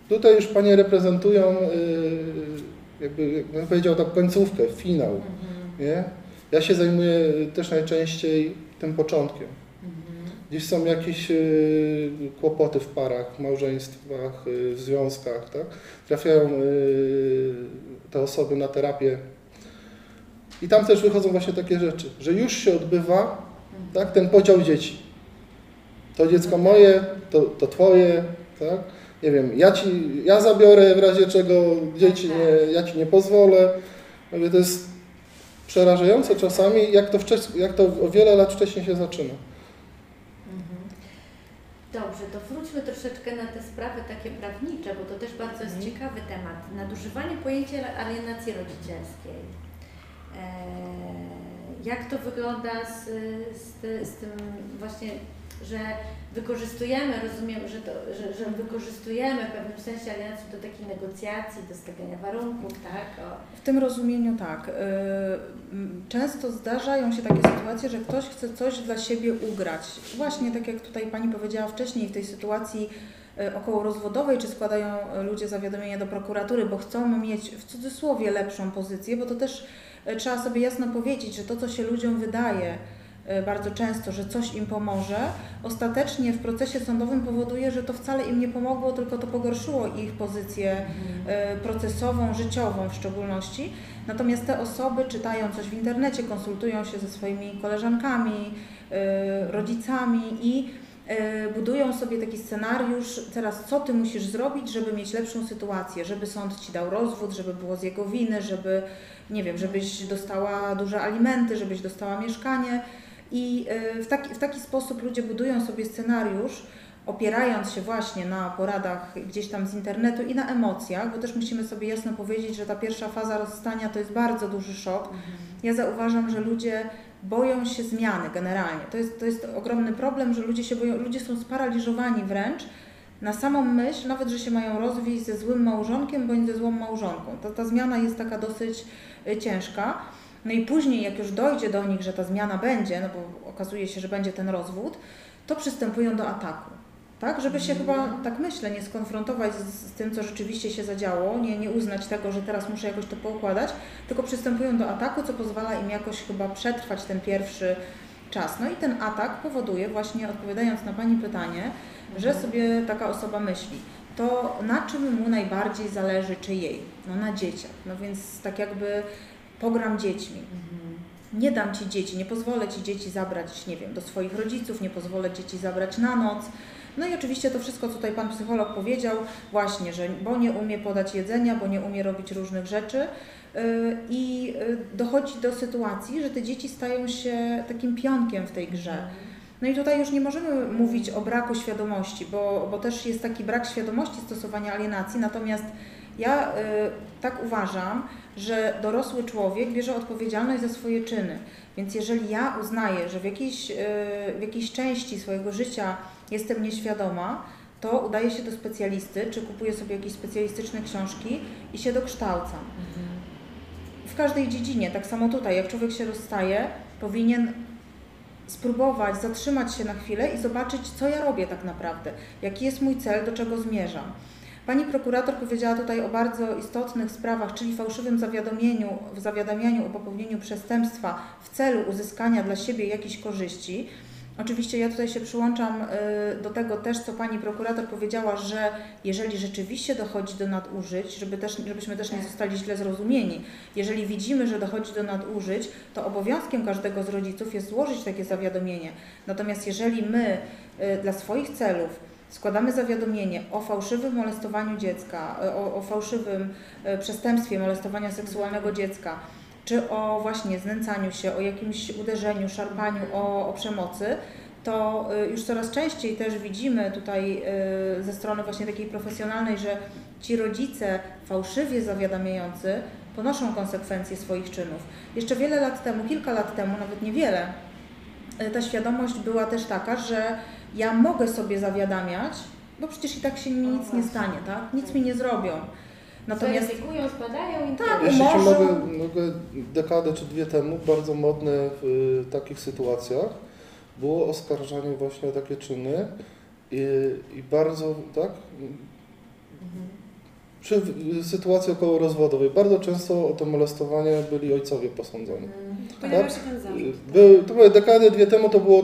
tutaj już Panie reprezentują, yy, jakby, jakbym powiedział, tak końcówkę, finał. Nie? Ja się zajmuję też najczęściej tym początkiem. Gdzieś są jakieś y, kłopoty w parach, małżeństwach, y, w związkach, tak? Trafiają y, te osoby na terapię. I tam też wychodzą właśnie takie rzeczy, że już się odbywa tak, ten podział dzieci. To dziecko moje, to, to twoje, tak? Nie wiem, ja ci, ja zabiorę w razie czego dzieci nie, ja ci nie pozwolę. Mówię, to jest przerażające czasami, jak to, wcześ, jak to o wiele lat wcześniej się zaczyna. Mhm. Dobrze, to wróćmy troszeczkę na te sprawy takie prawnicze, bo to też bardzo jest Mhm. ciekawy temat. Nadużywanie pojęcia alienacji rodzicielskiej. Eee, jak to wygląda z, z, z tym właśnie, że wykorzystujemy, rozumiem, że, to, że, że wykorzystujemy w pewnym sensie alienację do takiej negocjacji, do stawiania warunków, tak? O, W tym rozumieniu tak. y, Często zdarzają się takie sytuacje, że ktoś chce coś dla siebie ugrać. Właśnie tak jak tutaj Pani powiedziała wcześniej, w tej sytuacji y, okołorozwodowej, czy składają ludzie zawiadomienie do prokuratury, bo chcą mieć w cudzysłowie lepszą pozycję, bo to też y, trzeba sobie jasno powiedzieć, że to, co się ludziom wydaje bardzo często, że coś im pomoże, ostatecznie w procesie sądowym powoduje, że to wcale im nie pomogło, tylko to pogorszyło ich pozycję e, procesową, życiową w szczególności. Natomiast te osoby czytają coś w internecie, konsultują się ze swoimi koleżankami, e, rodzicami i e, budują sobie taki scenariusz, teraz co ty musisz zrobić, żeby mieć lepszą sytuację, żeby sąd ci dał rozwód, żeby było z jego winy, żeby, nie wiem, żebyś dostała duże alimenty, żebyś dostała mieszkanie. I e, w taki, w taki sposób ludzie budują sobie scenariusz, opierając się właśnie na poradach gdzieś tam z internetu i na emocjach, bo też musimy sobie jasno powiedzieć, że ta pierwsza faza rozstania to jest bardzo duży szok. Ja zauważam, że ludzie boją się zmiany generalnie. To jest, to jest ogromny problem, że ludzie się boją, ludzie są sparaliżowani wręcz na samą myśl, nawet że się mają rozwieść ze złym małżonkiem bądź ze złą małżonką. Ta, ta zmiana jest taka dosyć y, ciężka. No i później, jak już dojdzie do nich, że ta zmiana będzie, no bo okazuje się, że będzie ten rozwód, to przystępują do ataku. Tak, żeby się chyba, tak myślę, nie skonfrontować z, z tym, co rzeczywiście się zadziało, nie, nie uznać tego, że teraz muszę jakoś to poukładać, tylko przystępują do ataku, co pozwala im jakoś chyba przetrwać ten pierwszy czas. No i ten atak powoduje, właśnie odpowiadając na Pani pytanie, że sobie taka osoba myśli, to na czym mu najbardziej zależy, czy jej? No na dzieciach. No więc tak jakby pogram dziećmi. Nie dam Ci dzieci, nie pozwolę Ci dzieci zabrać, nie wiem, do swoich rodziców, nie pozwolę dzieci zabrać na noc. No i oczywiście to wszystko, co tutaj Pan psycholog powiedział, właśnie, że bo nie umie podać jedzenia, bo nie umie robić różnych rzeczy yy, i yy, dochodzi do sytuacji, że te dzieci stają się takim pionkiem w tej grze. No i tutaj już nie możemy mówić o braku świadomości, bo, bo też jest taki brak świadomości stosowania alienacji, natomiast ja y, tak uważam, że dorosły człowiek bierze odpowiedzialność za swoje czyny. Więc jeżeli ja uznaję, że w jakiejś, y, w jakiejś części swojego życia jestem nieświadoma, to udaję się do specjalisty, czy kupuję sobie jakieś specjalistyczne książki i się dokształcam. W każdej dziedzinie, tak samo tutaj, jak człowiek się rozstaje, powinien spróbować zatrzymać się na chwilę i zobaczyć, co ja robię tak naprawdę, jaki jest mój cel, do czego zmierzam. Pani prokurator powiedziała tutaj o bardzo istotnych sprawach, czyli fałszywym zawiadomieniu, w zawiadamianiu o popełnieniu przestępstwa w celu uzyskania dla siebie jakichś korzyści. Oczywiście ja tutaj się przyłączam y, do tego też, co pani prokurator powiedziała, że jeżeli rzeczywiście dochodzi do nadużyć, żeby też, żebyśmy też nie zostali źle zrozumieni, jeżeli widzimy, że dochodzi do nadużyć, to obowiązkiem każdego z rodziców jest złożyć takie zawiadomienie. Natomiast jeżeli my y, dla swoich celów składamy zawiadomienie o fałszywym molestowaniu dziecka, y, o, o fałszywym y, przestępstwie molestowania seksualnego dziecka, czy o właśnie znęcaniu się, o jakimś uderzeniu, szarpaniu, o, o przemocy, to y, już coraz częściej też widzimy tutaj ze strony właśnie takiej profesjonalnej, że ci rodzice fałszywie zawiadamiający ponoszą konsekwencje swoich czynów. Jeszcze wiele lat temu, kilka lat temu, nawet niewiele, ta świadomość była też taka, że ja mogę sobie zawiadamiać, bo przecież i tak się mi nic nie stanie, tak? Nic mi nie zrobią. Natomiast Zweryfikują, zbadają i Tak, Jeśli Może- mogę, mogę dekadę czy dwie temu, bardzo modne w y, takich sytuacjach było oskarżanie właśnie o takie czyny i, i bardzo, tak, przy sytuacji około rozwodowej, bardzo często o to molestowanie byli ojcowie posądzeni. Pojawia Tak? się ten zarzut. Był, to były dekady, dwie temu to było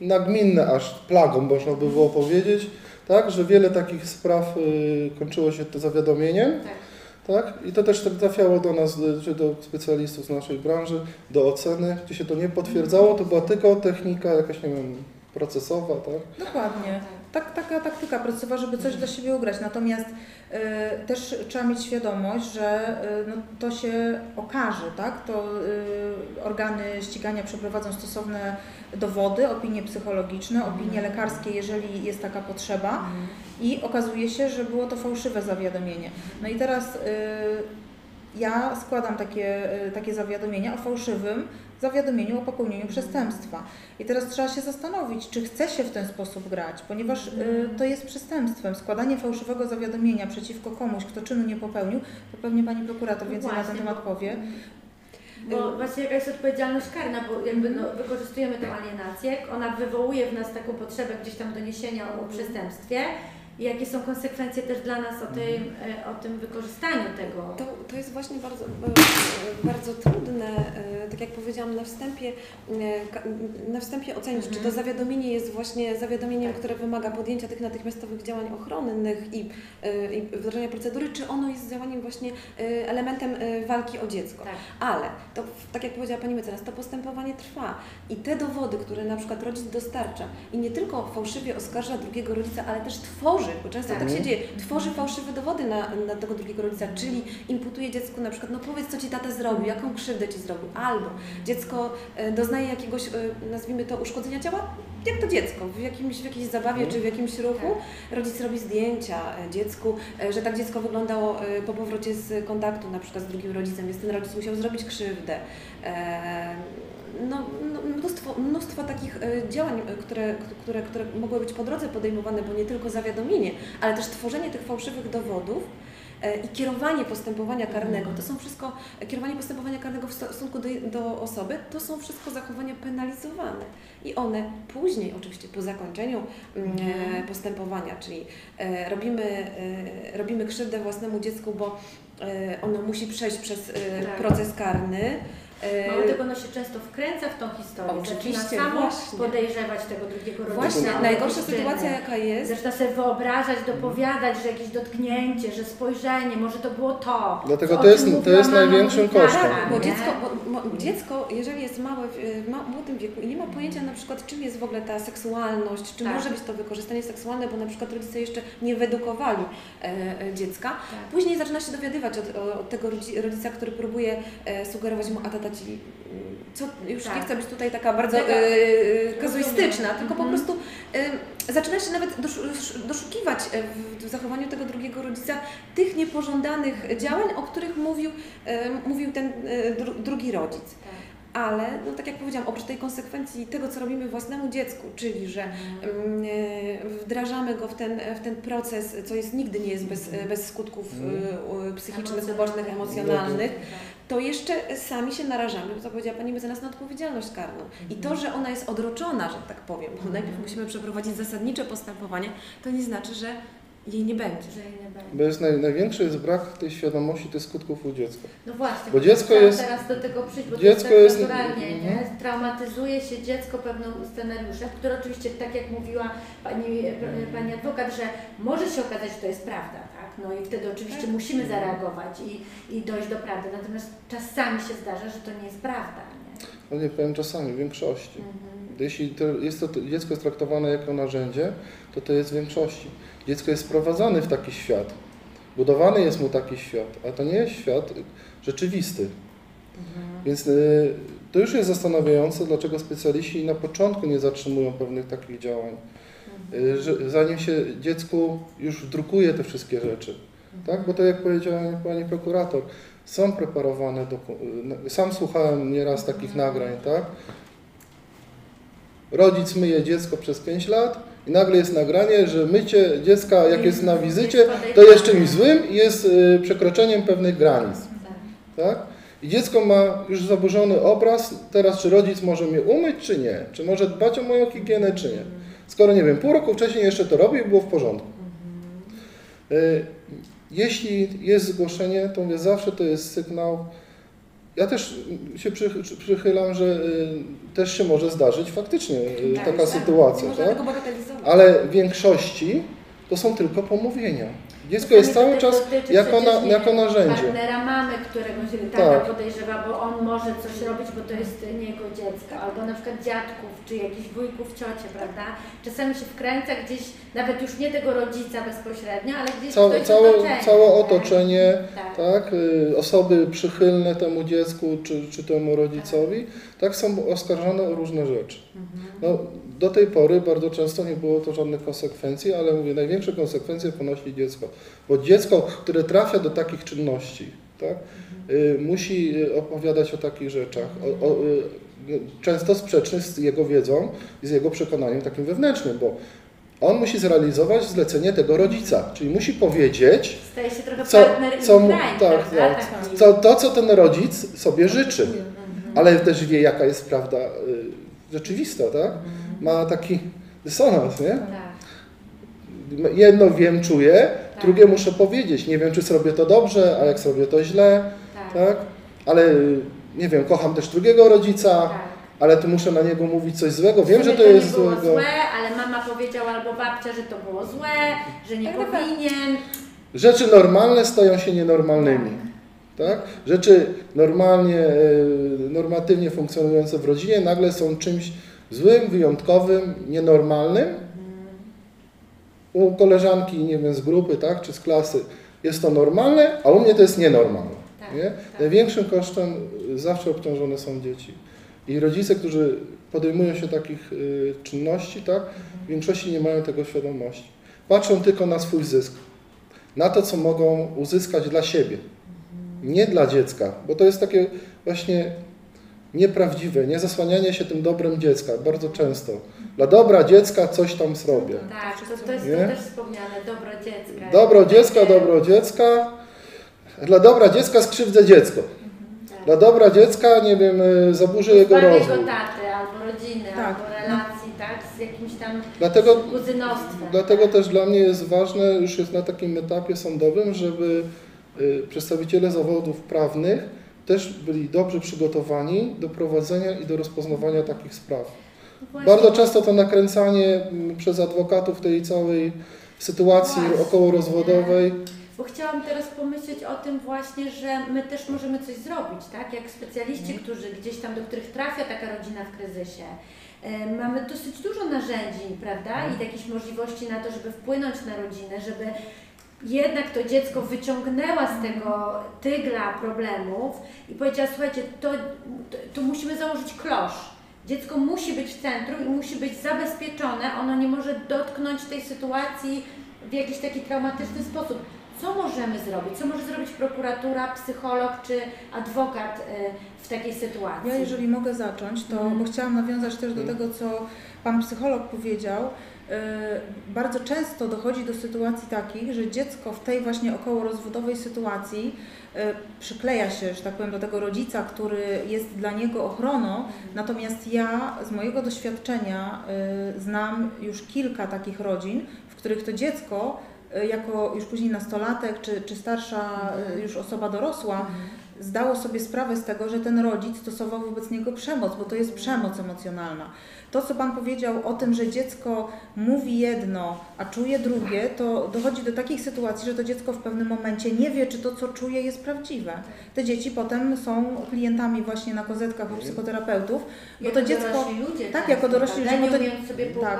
nagminne aż plagą, można by było powiedzieć, tak, że wiele takich spraw y, kończyło się to zawiadomieniem, Tak. tak, i to też tak trafiało do nas, czy do specjalistów z naszej branży, do oceny, gdzie się to nie potwierdzało, to była tylko technika jakaś, nie wiem, procesowa, tak. Dokładnie. Tak, taka taktyka procesowa, żeby coś dla siebie ugrać. Natomiast y, też trzeba mieć świadomość, że y, no, to się okaże, tak? To y, organy ścigania przeprowadzą stosowne dowody, opinie psychologiczne, opinie lekarskie, jeżeli jest taka potrzeba. I okazuje się, że było to fałszywe zawiadomienie. No i teraz y, ja składam takie, y, takie zawiadomienia o fałszywym zawiadomieniu o popełnieniu przestępstwa. I teraz trzeba się zastanowić, czy chce się w ten sposób grać, ponieważ y, to jest przestępstwem. Składanie fałszywego zawiadomienia przeciwko komuś, kto czynu nie popełnił, to pewnie pani prokurator więcej na ten Właśnie, temat powie. Bo właśnie jaka jest odpowiedzialność karna, bo jakby no, wykorzystujemy tę alienację, ona wywołuje w nas taką potrzebę gdzieś tam doniesienia o przestępstwie i jakie są konsekwencje też dla nas o tym, e, o tym wykorzystaniu tego. To, to jest właśnie bardzo, e, bardzo trudne, e, tak jak powiedziałam na wstępie, na wstępie ocenić, czy to zawiadomienie jest właśnie zawiadomieniem, które wymaga podjęcia tych natychmiastowych działań ochronnych i, i wdrożenia procedury, czy ono jest działaniem właśnie elementem walki o dziecko. Tak. Ale, to, tak jak powiedziała Pani mecenas, to postępowanie trwa i te dowody, które na przykład rodzic dostarcza i nie tylko fałszywie oskarża drugiego rodzica, ale też tworzy, bo często tak, Tak. się dzieje, tworzy fałszywe dowody na, na tego drugiego rodzica, czyli imputuje dziecku na przykład, no powiedz co Ci tata zrobił, jaką krzywdę Ci zrobił, albo dziecko e, doznaje jakiegoś, e, nazwijmy to, uszkodzenia ciała, jak to dziecko, w, jakimś, w jakiejś zabawie czy w jakimś ruchu, rodzic robi zdjęcia e, dziecku, że tak dziecko wyglądało po powrocie z kontaktu na przykład z drugim rodzicem, więc ten rodzic musiał zrobić krzywdę. No, no, mnóstwo, mnóstwo takich e, działań, e, które, które, które mogły być po drodze podejmowane, bo nie tylko zawiadomienie, ale też tworzenie tych fałszywych dowodów e, i kierowanie postępowania karnego, to są wszystko, kierowanie postępowania karnego w stosunku do, do osoby, to są wszystko zachowania penalizowane. I one później, oczywiście po zakończeniu mm, e, postępowania, czyli robimy, robimy krzywdę własnemu dziecku, bo ono musi przejść przez Tak. proces karny. E, Mało tego, ono się często wkręca w tą historię, Oczywiście, zaczyna samo właśnie. podejrzewać tego drugiego rodzica. Właśnie, najgorsza sytuacja jaka jest, Zaczyna sobie wyobrażać, dopowiadać, że jakieś dotknięcie, że spojrzenie, może to było to. Dlatego to jest- to jest największym kosztem. Tak, bo dziecko, bo, mo, dziecko, jeżeli jest małe, w, w ma, młodym wieku i nie ma pojęcia na przykład, czym jest w ogóle ta seksualność, czy Tak. może być to wykorzystanie seksualne, bo na przykład rodzice jeszcze nie wyedukowali e, e, dziecka, Tak. później zaczyna się dowiadywać od, od tego rodzi- rodzica, który próbuje e, sugerować mu, a tata ci, mm, co, już Tak. nie chcę być tutaj taka bardzo e, kazuistyczna, Rozumiem. tylko po Mhm. prostu e, zaczyna się nawet doszu- doszukiwać e, w, w zachowaniu tego drugiego rodzica tych niepożądanych działań, o których mówił, e, mówił ten dru, drugi rodzic. Tak. Ale, no tak jak powiedziałam, oprócz tej konsekwencji tego, co robimy własnemu dziecku, czyli że mm, e, wdrażamy go w ten, w ten proces, co jest nigdy nie jest bez, bez skutków e, e, psychicznych, ubocznych, emocjonalnych, to jeszcze sami się narażamy, co powiedziała Pani mecenas, na odpowiedzialność karną. I to, że ona jest odroczona, że tak powiem, bo najpierw musimy przeprowadzić zasadnicze postępowanie, to nie znaczy, że jej nie będzie. że jej nie będzie. Bo jest naj, największy jest brak tej świadomości tych skutków u dziecka. No właśnie, Bo dziecko jest- teraz do tego przyjść, bo dziecko to jest jest- tak naturalnie, nie? mhm. Traumatyzuje się dziecko pewnym scenariuszem, który oczywiście, tak jak mówiła pani, pani adwokat, że może się okazać, że to jest prawda, tak? No i wtedy oczywiście musimy zareagować i, i dojść do prawdy. Natomiast czasami się zdarza, że to nie jest prawda, nie? No nie powiem czasami, w większości. Mhm. Jeśli to jest to, dziecko jest traktowane jako narzędzie, to to jest w większości. Dziecko jest sprowadzane w taki świat. Budowany jest mu taki świat, a to nie jest świat rzeczywisty. Mhm. Więc y, to już jest zastanawiające, dlaczego specjaliści na początku nie zatrzymują pewnych takich działań. Y, że zanim się dziecku już drukuje te wszystkie rzeczy. Tak? Bo to jak powiedziała pani prokurator, są preparowane, doku- y, sam słuchałem nieraz takich nagrań, tak? Rodzic myje dziecko przez 5 lat i nagle jest nagranie, że mycie dziecka jak jest na wizycie, to jest czymś złym i jest y, przekroczeniem pewnych granic. Tak. Tak? I dziecko ma już zaburzony obraz, teraz czy rodzic może mnie umyć, czy nie? Czy może dbać o moją higienę, czy nie? Skoro, nie wiem, pół roku wcześniej jeszcze to robił i było w porządku. Y, Jeśli jest zgłoszenie, to mówię, zawsze to jest sygnał. Ja też się przy- przychylam, że y, też się może zdarzyć faktycznie y, Tak, taka tak. sytuacja, tak? Ale w większości to są tylko pomówienia. Dziecko jest cały czas jako, na, jako narzędzie. Partnera mamy, którego się tata Tak. podejrzewa, bo on może coś robić, bo to jest nie jego dziecko. Albo na przykład dziadków, czy jakichś wujków, ciocie, prawda? Czasami się wkręca gdzieś, nawet już nie tego rodzica bezpośrednio, ale gdzieś Całe, ktoś całe, otoczenie, całe tak? otoczenie, Tak. tak, y, osoby przychylne temu dziecku czy, czy temu rodzicowi, tak są oskarżane o różne rzeczy. Mhm. No, do tej pory bardzo często nie było to żadnych konsekwencji, ale mówię, największe konsekwencje ponosi dziecko. Bo dziecko, które trafia do takich czynności, tak, y, musi y, opowiadać o takich rzeczach, o, o, y, często sprzecznych z jego wiedzą i z jego przekonaniem takim wewnętrznym, bo on musi zrealizować zlecenie tego rodzica, czyli musi powiedzieć, Staje się trochę Co- mu- tak, tak. Taki- co, to, co ten rodzic sobie życzy, Mhm. ale też wie, jaka jest prawda rzeczywista, tak? Ma taki dysonans, nie? Tak. Jedno wiem, czuję, Tak. drugie muszę powiedzieć. Nie wiem, czy zrobię to dobrze, a jak zrobię to źle, Tak. tak? Ale nie wiem, kocham też drugiego rodzica, tak. ale tu muszę na niego mówić coś złego. Wiem, że sumie to jest nie było złego. złe, ale mama powiedziała albo babcia, że to było złe, że nie Tak, tak. powinien. Rzeczy normalne stają się nienormalnymi. Tak? Rzeczy normalnie, e, normatywnie funkcjonujące w rodzinie nagle są czymś złym, wyjątkowym, nienormalnym. U koleżanki, nie wiem, z grupy, tak, czy z klasy jest to normalne, a u mnie to jest nienormalne. Tak, Nie? tak. Największym kosztem zawsze obciążone są dzieci. I rodzice, którzy podejmują się takich y, czynności, tak, w większości nie mają tego świadomości. Patrzą tylko na swój zysk, na to, co mogą uzyskać dla siebie, nie dla dziecka, bo to jest takie właśnie nieprawdziwe, nie zasłanianie się tym dobrem dziecka, bardzo często. Dla dobra dziecka coś tam zrobię. Tak, to, to jest Nie? to też wspomniane, dobro dziecka. Dobro dziecka, Takie- dobro dziecka. Dla dobra dziecka skrzywdzę dziecko. tak. Dla dobra dziecka, nie wiem, y, zaburzę jego rozwój. jego taty, albo rodziny, Tak. albo relacji, tak, z jakimś tam Dlatego, kuzynostwem. dlatego tak. też dla mnie jest ważne, już jest na takim etapie sądowym, żeby y, przedstawiciele zawodów prawnych też byli dobrze przygotowani do prowadzenia i do rozpoznawania takich spraw. No Właśnie. Bardzo często to nakręcanie mm, przez adwokatów tej całej sytuacji Właśnie. okołorozwodowej Bo chciałam teraz pomyśleć o tym właśnie, że my też możemy coś zrobić, tak? Jak specjaliści, Mhm. którzy gdzieś tam, do których trafia taka rodzina w kryzysie. e, Mamy dosyć dużo narzędzi, prawda? Mhm. I jakichś możliwości na to, żeby wpłynąć na rodzinę, żeby jednak to dziecko wyciągnęła z tego tygla problemów i powiedziała, słuchajcie, to, to, to musimy założyć klosz. Dziecko musi być w centrum i musi być zabezpieczone, ono nie może dotknąć tej sytuacji w jakiś taki traumatyczny sposób. Co możemy zrobić? Co może zrobić prokuratura, psycholog czy adwokat y, w takiej sytuacji? Ja jeżeli mogę zacząć, to Mhm. bo chciałam nawiązać też do Mhm. tego, co Pan psycholog powiedział. Yy, Bardzo często dochodzi do sytuacji takich, że dziecko w tej właśnie okołorozwodowej sytuacji yy, przykleja się, że tak powiem, do tego rodzica, który jest dla niego ochroną. Natomiast ja z mojego doświadczenia yy, znam już kilka takich rodzin, w których to dziecko jako już później nastolatek czy, czy starsza już osoba dorosła, zdało sobie sprawę z tego, że ten rodzic stosował wobec niego przemoc, bo to jest przemoc emocjonalna. To, co Pan powiedział o tym, że dziecko mówi jedno, a czuje drugie, to dochodzi do takich sytuacji, że to dziecko w pewnym momencie nie wie, czy to, co czuje, jest prawdziwe. Te dzieci potem są klientami właśnie na kozetkach u psychoterapeutów, bo Jako to dziecko. dorośli ludzie tak, często, jako dorośli ludzie, bo to- tak,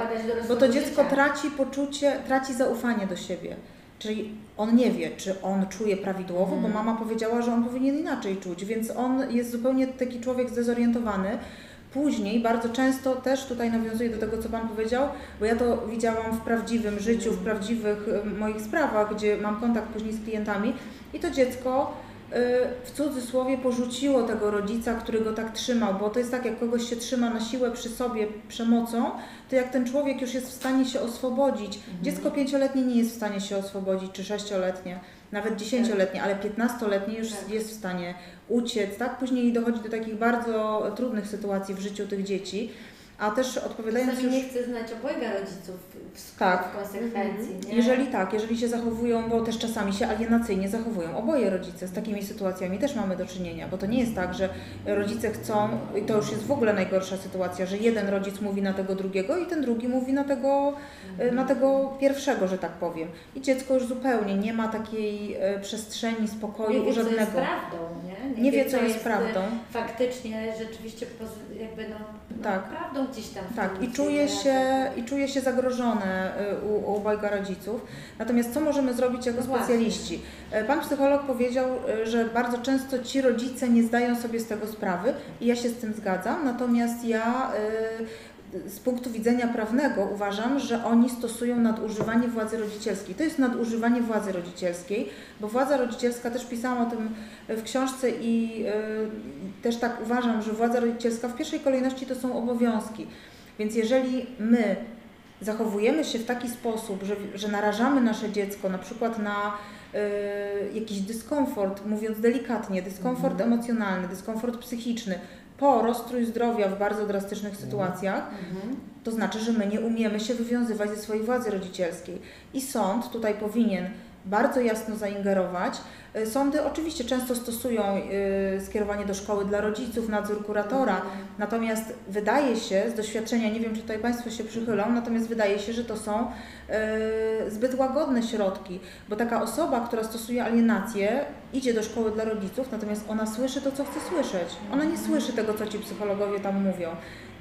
Bo to dziecko traci poczucie, traci zaufanie do siebie. Czyli on nie wie, czy on czuje prawidłowo, bo Mhm. mama powiedziała, że on powinien inaczej czuć, więc on jest zupełnie taki człowiek zdezorientowany. Później bardzo często też tutaj nawiązuję do tego, co Pan powiedział, bo ja to widziałam w prawdziwym życiu, w prawdziwych y, moich sprawach, gdzie mam kontakt później z klientami i to dziecko w cudzysłowie porzuciło tego rodzica, który go tak trzymał, bo to jest tak, jak kogoś się trzyma na siłę przy sobie przemocą, to jak ten człowiek już jest w stanie się oswobodzić, dziecko pięcioletnie nie jest w stanie się oswobodzić, czy sześcioletnie, nawet dziesięcioletnie, ale piętnastoletnie już Tak. jest w stanie uciec, tak? Później dochodzi do takich bardzo trudnych sytuacji w życiu tych dzieci, a też odpowiadając Czasami już... nie chcę znać obojga rodziców w, Tak. w konsekwencji. Nie? Jeżeli tak, jeżeli się zachowują, bo też czasami się alienacyjnie zachowują oboje rodzice, z takimi sytuacjami też mamy do czynienia, bo to nie jest tak, że rodzice chcą, i to już jest w ogóle najgorsza sytuacja, że jeden rodzic mówi na tego drugiego i ten drugi mówi na tego, na tego pierwszego, że tak powiem. I dziecko już zupełnie nie ma takiej e, przestrzeni, spokoju nie wie, co jest żadnego. prawdą, nie? Nie wie, co jest e, prawdą. Faktycznie, rzeczywiście jakby no, no Tak. prawdą gdzieś tam. Tak, i czuje jest się, i czuje się zagrożone y, u, u obojga rodziców. Natomiast co możemy zrobić jako No specjaliści? Y, Pan psycholog powiedział, y, że bardzo często ci rodzice nie zdają sobie z tego sprawy i ja się z tym zgadzam, natomiast ja y, z punktu widzenia prawnego uważam, że oni stosują nadużywanie władzy rodzicielskiej. To jest nadużywanie władzy rodzicielskiej, bo władza rodzicielska, też pisałam o tym w książce i też tak uważam, że władza rodzicielska w pierwszej kolejności to są obowiązki. Więc jeżeli my zachowujemy się w taki sposób, że, że narażamy nasze dziecko na przykład na y, jakiś dyskomfort, mówiąc delikatnie, dyskomfort emocjonalny, dyskomfort psychiczny, po rozstrój zdrowia w bardzo drastycznych sytuacjach, Mhm. to znaczy, że my nie umiemy się wywiązywać ze swojej władzy rodzicielskiej. I sąd tutaj powinien bardzo jasno zaingerować. Y, Sądy oczywiście często stosują y, skierowanie do szkoły dla rodziców, nadzór kuratora, natomiast wydaje się z doświadczenia, nie wiem czy tutaj Państwo się przychylą, natomiast wydaje się, że to są y, zbyt łagodne środki, bo taka osoba, która stosuje alienację, idzie do szkoły dla rodziców, natomiast ona słyszy to, co chce słyszeć. Ona nie słyszy tego, co ci psychologowie tam mówią,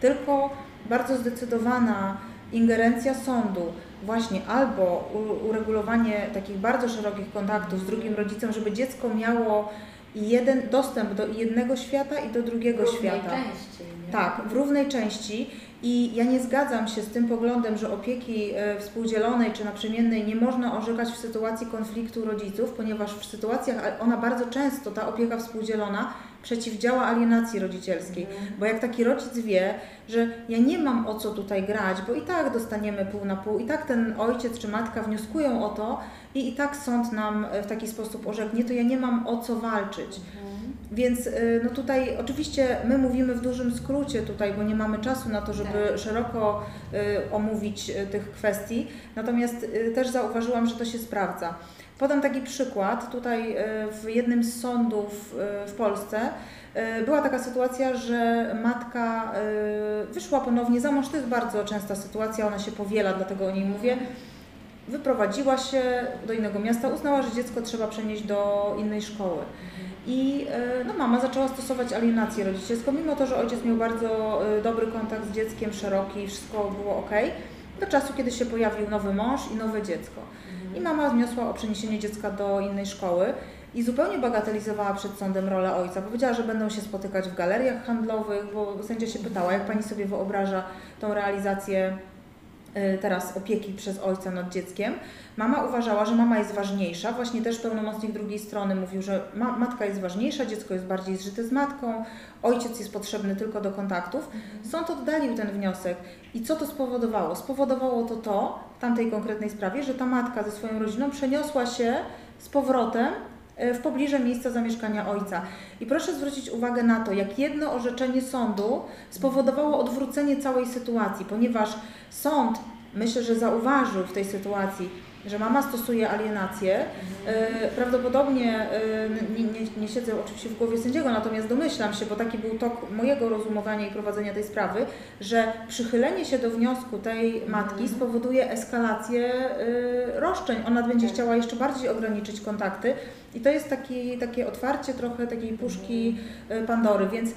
tylko bardzo zdecydowana ingerencja sądu, właśnie albo uregulowanie takich bardzo szerokich kontaktów z drugim rodzicem, żeby dziecko miało jeden dostęp do jednego świata i do drugiego Równej świata. części? Tak, w równej części i ja nie zgadzam się z tym poglądem, że opieki e, współdzielonej czy naprzemiennej nie można orzekać w sytuacji konfliktu rodziców, ponieważ w sytuacjach, ona bardzo często, ta opieka współdzielona, przeciwdziała alienacji rodzicielskiej. Bo jak taki rodzic wie, że ja nie mam o co tutaj grać, bo i tak dostaniemy pół na pół, i tak ten ojciec czy matka wnioskują o to i i tak sąd nam e, w taki sposób orzeknie, to ja nie mam o co walczyć. Mhm. Więc y, no tutaj oczywiście my mówimy w dużym skrócie tutaj, bo nie mamy czasu na to, żeby Tak. szeroko y, omówić tych kwestii. Natomiast też zauważyłam, że to się sprawdza. Podam taki przykład. Tutaj y, w jednym z sądów y, w Polsce y, była taka sytuacja, że matka wyszła ponownie za mąż. To jest bardzo częsta sytuacja, ona się powiela, dlatego o niej mówię. Wyprowadziła się do innego miasta, uznała, że dziecko trzeba przenieść do innej szkoły. I e, no, mama zaczęła stosować alienację rodzicielską, mimo to, że ojciec miał bardzo e, dobry kontakt z dzieckiem, szeroki, wszystko było ok, do czasu, kiedy się pojawił nowy mąż i nowe dziecko. I mama wniosła o przeniesienie dziecka do innej szkoły i zupełnie bagatelizowała przed sądem rolę ojca. Powiedziała, że będą się spotykać w galeriach handlowych, bo sędzia się pytała, jak pani sobie wyobraża tą realizację teraz opieki przez ojca nad dzieckiem. Mama uważała, że mama jest ważniejsza. Właśnie też pełnomocnik drugiej strony mówił, że ma, matka jest ważniejsza, dziecko jest bardziej zżyte z matką, ojciec jest potrzebny tylko do kontaktów. Sąd oddalił ten wniosek. I co to spowodowało? Spowodowało to to, w tamtej konkretnej sprawie, że ta matka ze swoją rodziną przeniosła się z powrotem w pobliże miejsca zamieszkania ojca. I proszę zwrócić uwagę na to, jak jedno orzeczenie sądu spowodowało odwrócenie całej sytuacji, ponieważ sąd, myślę, że zauważył w tej sytuacji, że mama stosuje alienację. E, Prawdopodobnie, e, nie, nie, nie siedzę oczywiście w głowie sędziego, natomiast domyślam się, bo taki był tok mojego rozumowania i prowadzenia tej sprawy, że przychylenie się do wniosku tej matki spowoduje eskalację e, roszczeń. Ona będzie chciała jeszcze bardziej ograniczyć kontakty i to jest taki, takie otwarcie trochę takiej puszki Pandory, więc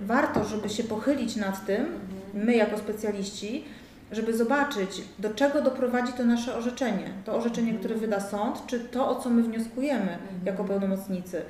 warto, żeby się pochylić nad tym, my jako specjaliści, żeby zobaczyć, do czego doprowadzi to nasze orzeczenie. To orzeczenie, które wyda sąd, czy to, o co my wnioskujemy jako pełnomocnicy.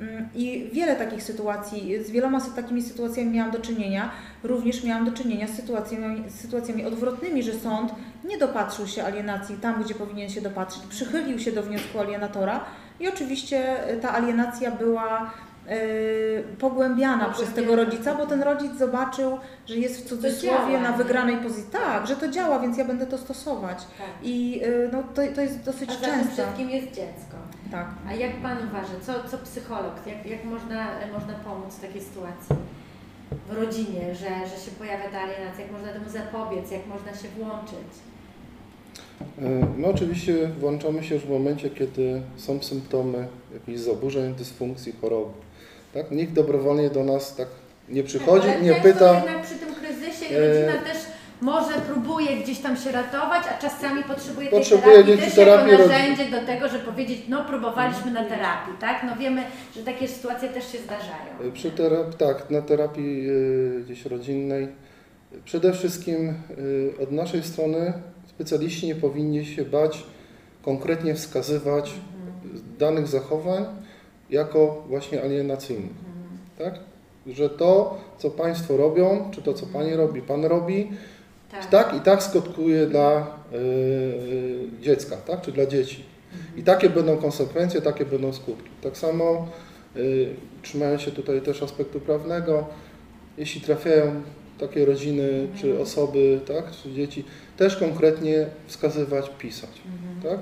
Mm, I wiele takich sytuacji, z wieloma takimi sytuacjami miałam do czynienia. Również miałam do czynienia z sytuacjami, z sytuacjami odwrotnymi, że sąd nie dopatrzył się alienacji tam, gdzie powinien się dopatrzyć, przychylił się do wniosku alienatora i oczywiście y, ta alienacja była y, pogłębiana przez tego rodzica, bo ten rodzic zobaczył, że jest w cudzysłowie działa, na wygranej pozycji. Tak, że to działa, więc ja będę to stosować. Tak. I y, no, to, to jest dosyć A za tym wszystkim jest dziecko. Tak. A jak Pan uważa, co, co psycholog, jak, jak można, można pomóc w takiej sytuacji w rodzinie, że, że się pojawia ta alienacja, jak można temu zapobiec, jak można się włączyć? E, My oczywiście włączamy się już w momencie, kiedy są symptomy jakichś zaburzeń, dysfunkcji, choroby. Tak? Nikt dobrowolnie do nas tak nie przychodzi Ale i nie pyta. jednak przy tym kryzysie E, rodzina też może próbuje gdzieś tam się ratować, a czasami potrzebuje tej Potrzebuje terapii dzięki też terapii jako narzędzie do tego, żeby powiedzieć, no próbowaliśmy na terapii, tak? No wiemy, że takie sytuacje też się zdarzają. E, Przy terapii, tak, na terapii e, gdzieś rodzinnej. Przede wszystkim e, od naszej strony specjaliści nie powinni się bać konkretnie wskazywać danych zachowań jako właśnie alienacyjnych. Tak? Że to, co Państwo robią, czy to, co Pani robi, Pan robi, tak i tak skutkuje dla y, y, dziecka, tak? czy dla dzieci. I takie będą konsekwencje, takie będą skutki. Tak samo, y, trzymając się tutaj też aspektu prawnego, jeśli trafiają takie rodziny, czy osoby, tak, czy dzieci, też konkretnie wskazywać, pisać. Tak?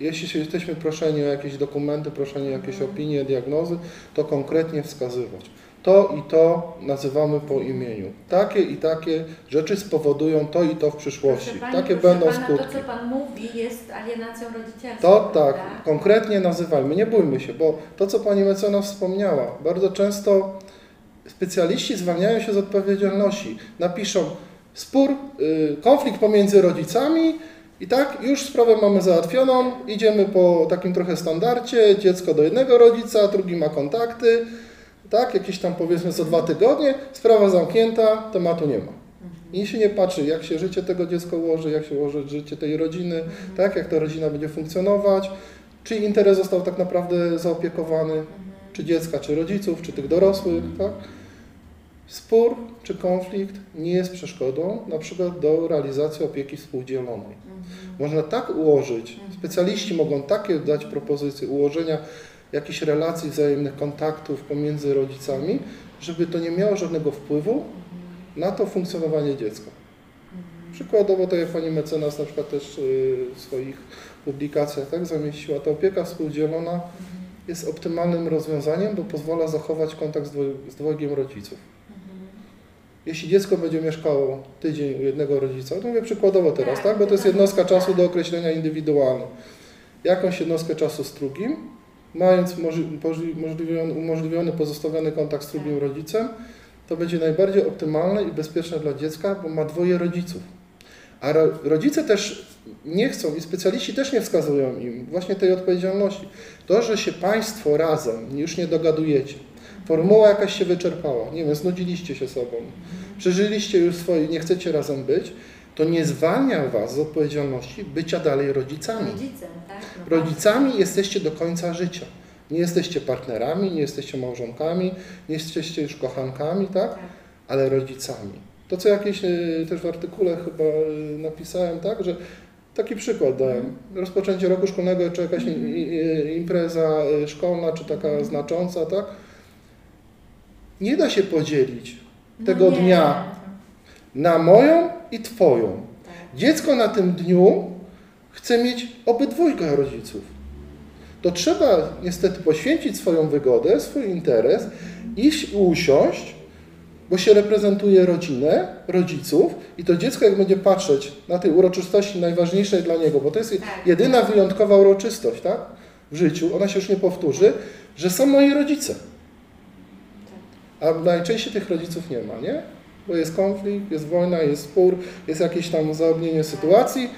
Jeśli jesteśmy proszeni o jakieś dokumenty, proszeni o jakieś opinie, diagnozy, to konkretnie wskazywać. To i to nazywamy po imieniu. Takie i takie rzeczy spowodują to i to w przyszłości. Proszę Pani, Takie będą pana, skutki. To, co Pan mówi, jest alienacją rodzicielską. To tak, prawda? konkretnie nazywajmy, nie bójmy się, bo to, co Pani mecenas wspomniała, bardzo często specjaliści zwalniają się z odpowiedzialności. Napiszą spór, y, konflikt pomiędzy rodzicami i tak, już sprawę mamy załatwioną, idziemy po takim trochę standardzie, dziecko do jednego rodzica, drugi ma kontakty, tak, jakieś tam powiedzmy co dwa tygodnie, sprawa zamknięta, tematu nie ma. I się nie patrzy, jak się życie tego dziecka ułoży, jak się ułoży życie tej rodziny, tak, jak ta rodzina będzie funkcjonować, czy interes został tak naprawdę zaopiekowany, czy dziecka, czy rodziców, czy tych dorosłych, tak. Spór czy konflikt nie jest przeszkodą na przykład do realizacji opieki współdzielonej. Można tak ułożyć, specjaliści mogą takie dać propozycje ułożenia jakichś relacji, wzajemnych kontaktów pomiędzy rodzicami, żeby to nie miało żadnego wpływu na to funkcjonowanie dziecka. Przykładowo, tak jak pani mecenas na przykład też y, w swoich publikacjach tak zamieściła, ta opieka współdzielona jest optymalnym rozwiązaniem, bo pozwala zachować kontakt z, dwoj, z dwojgiem rodziców. Jeśli dziecko będzie mieszkało tydzień u jednego rodzica, to mówię przykładowo teraz, Tak, tak, bo to jest tak. jednostka czasu do określenia indywidualne. Jakąś jednostkę czasu z drugim, mając możli- możli- umożliwiony, umożliwiony pozostawiony kontakt z drugim rodzicem, to będzie najbardziej optymalne i bezpieczne dla dziecka, bo ma dwoje rodziców. A ro, rodzice też nie chcą i specjaliści też nie wskazują im właśnie tej odpowiedzialności. To, że się Państwo razem już nie dogadujecie, formuła jakaś się wyczerpała, nie wiem, znudziliście się sobą, przeżyliście już swoje, nie chcecie razem być, to nie zwalnia Was z odpowiedzialności bycia dalej rodzicami. Rodzicem, tak? No Rodzicami jesteście do końca życia. Nie jesteście partnerami, nie jesteście małżonkami, nie jesteście już kochankami, tak? Tak. Ale rodzicami. To, co jakieś e, też w artykule chyba e, napisałem, tak, że taki przykład dałem. Rozpoczęcie roku szkolnego, czy jakaś impreza e, szkolna, czy taka znacząca, tak? Nie da się podzielić No tego nie. dnia na moją i twoją. Tak. Dziecko na tym dniu chce mieć obydwójkę rodziców. To trzeba niestety poświęcić swoją wygodę, swój interes, iść i usiąść bo się reprezentuje rodzinę, rodziców i to dziecko jak będzie patrzeć na tej uroczystości najważniejszej dla niego, bo to jest Tak. jedyna wyjątkowa uroczystość, tak? W życiu, ona się już nie powtórzy, że są moi rodzice. A najczęściej tych rodziców nie ma, nie? Bo jest konflikt, jest wojna, jest spór, jest jakieś tam zaognienie sytuacji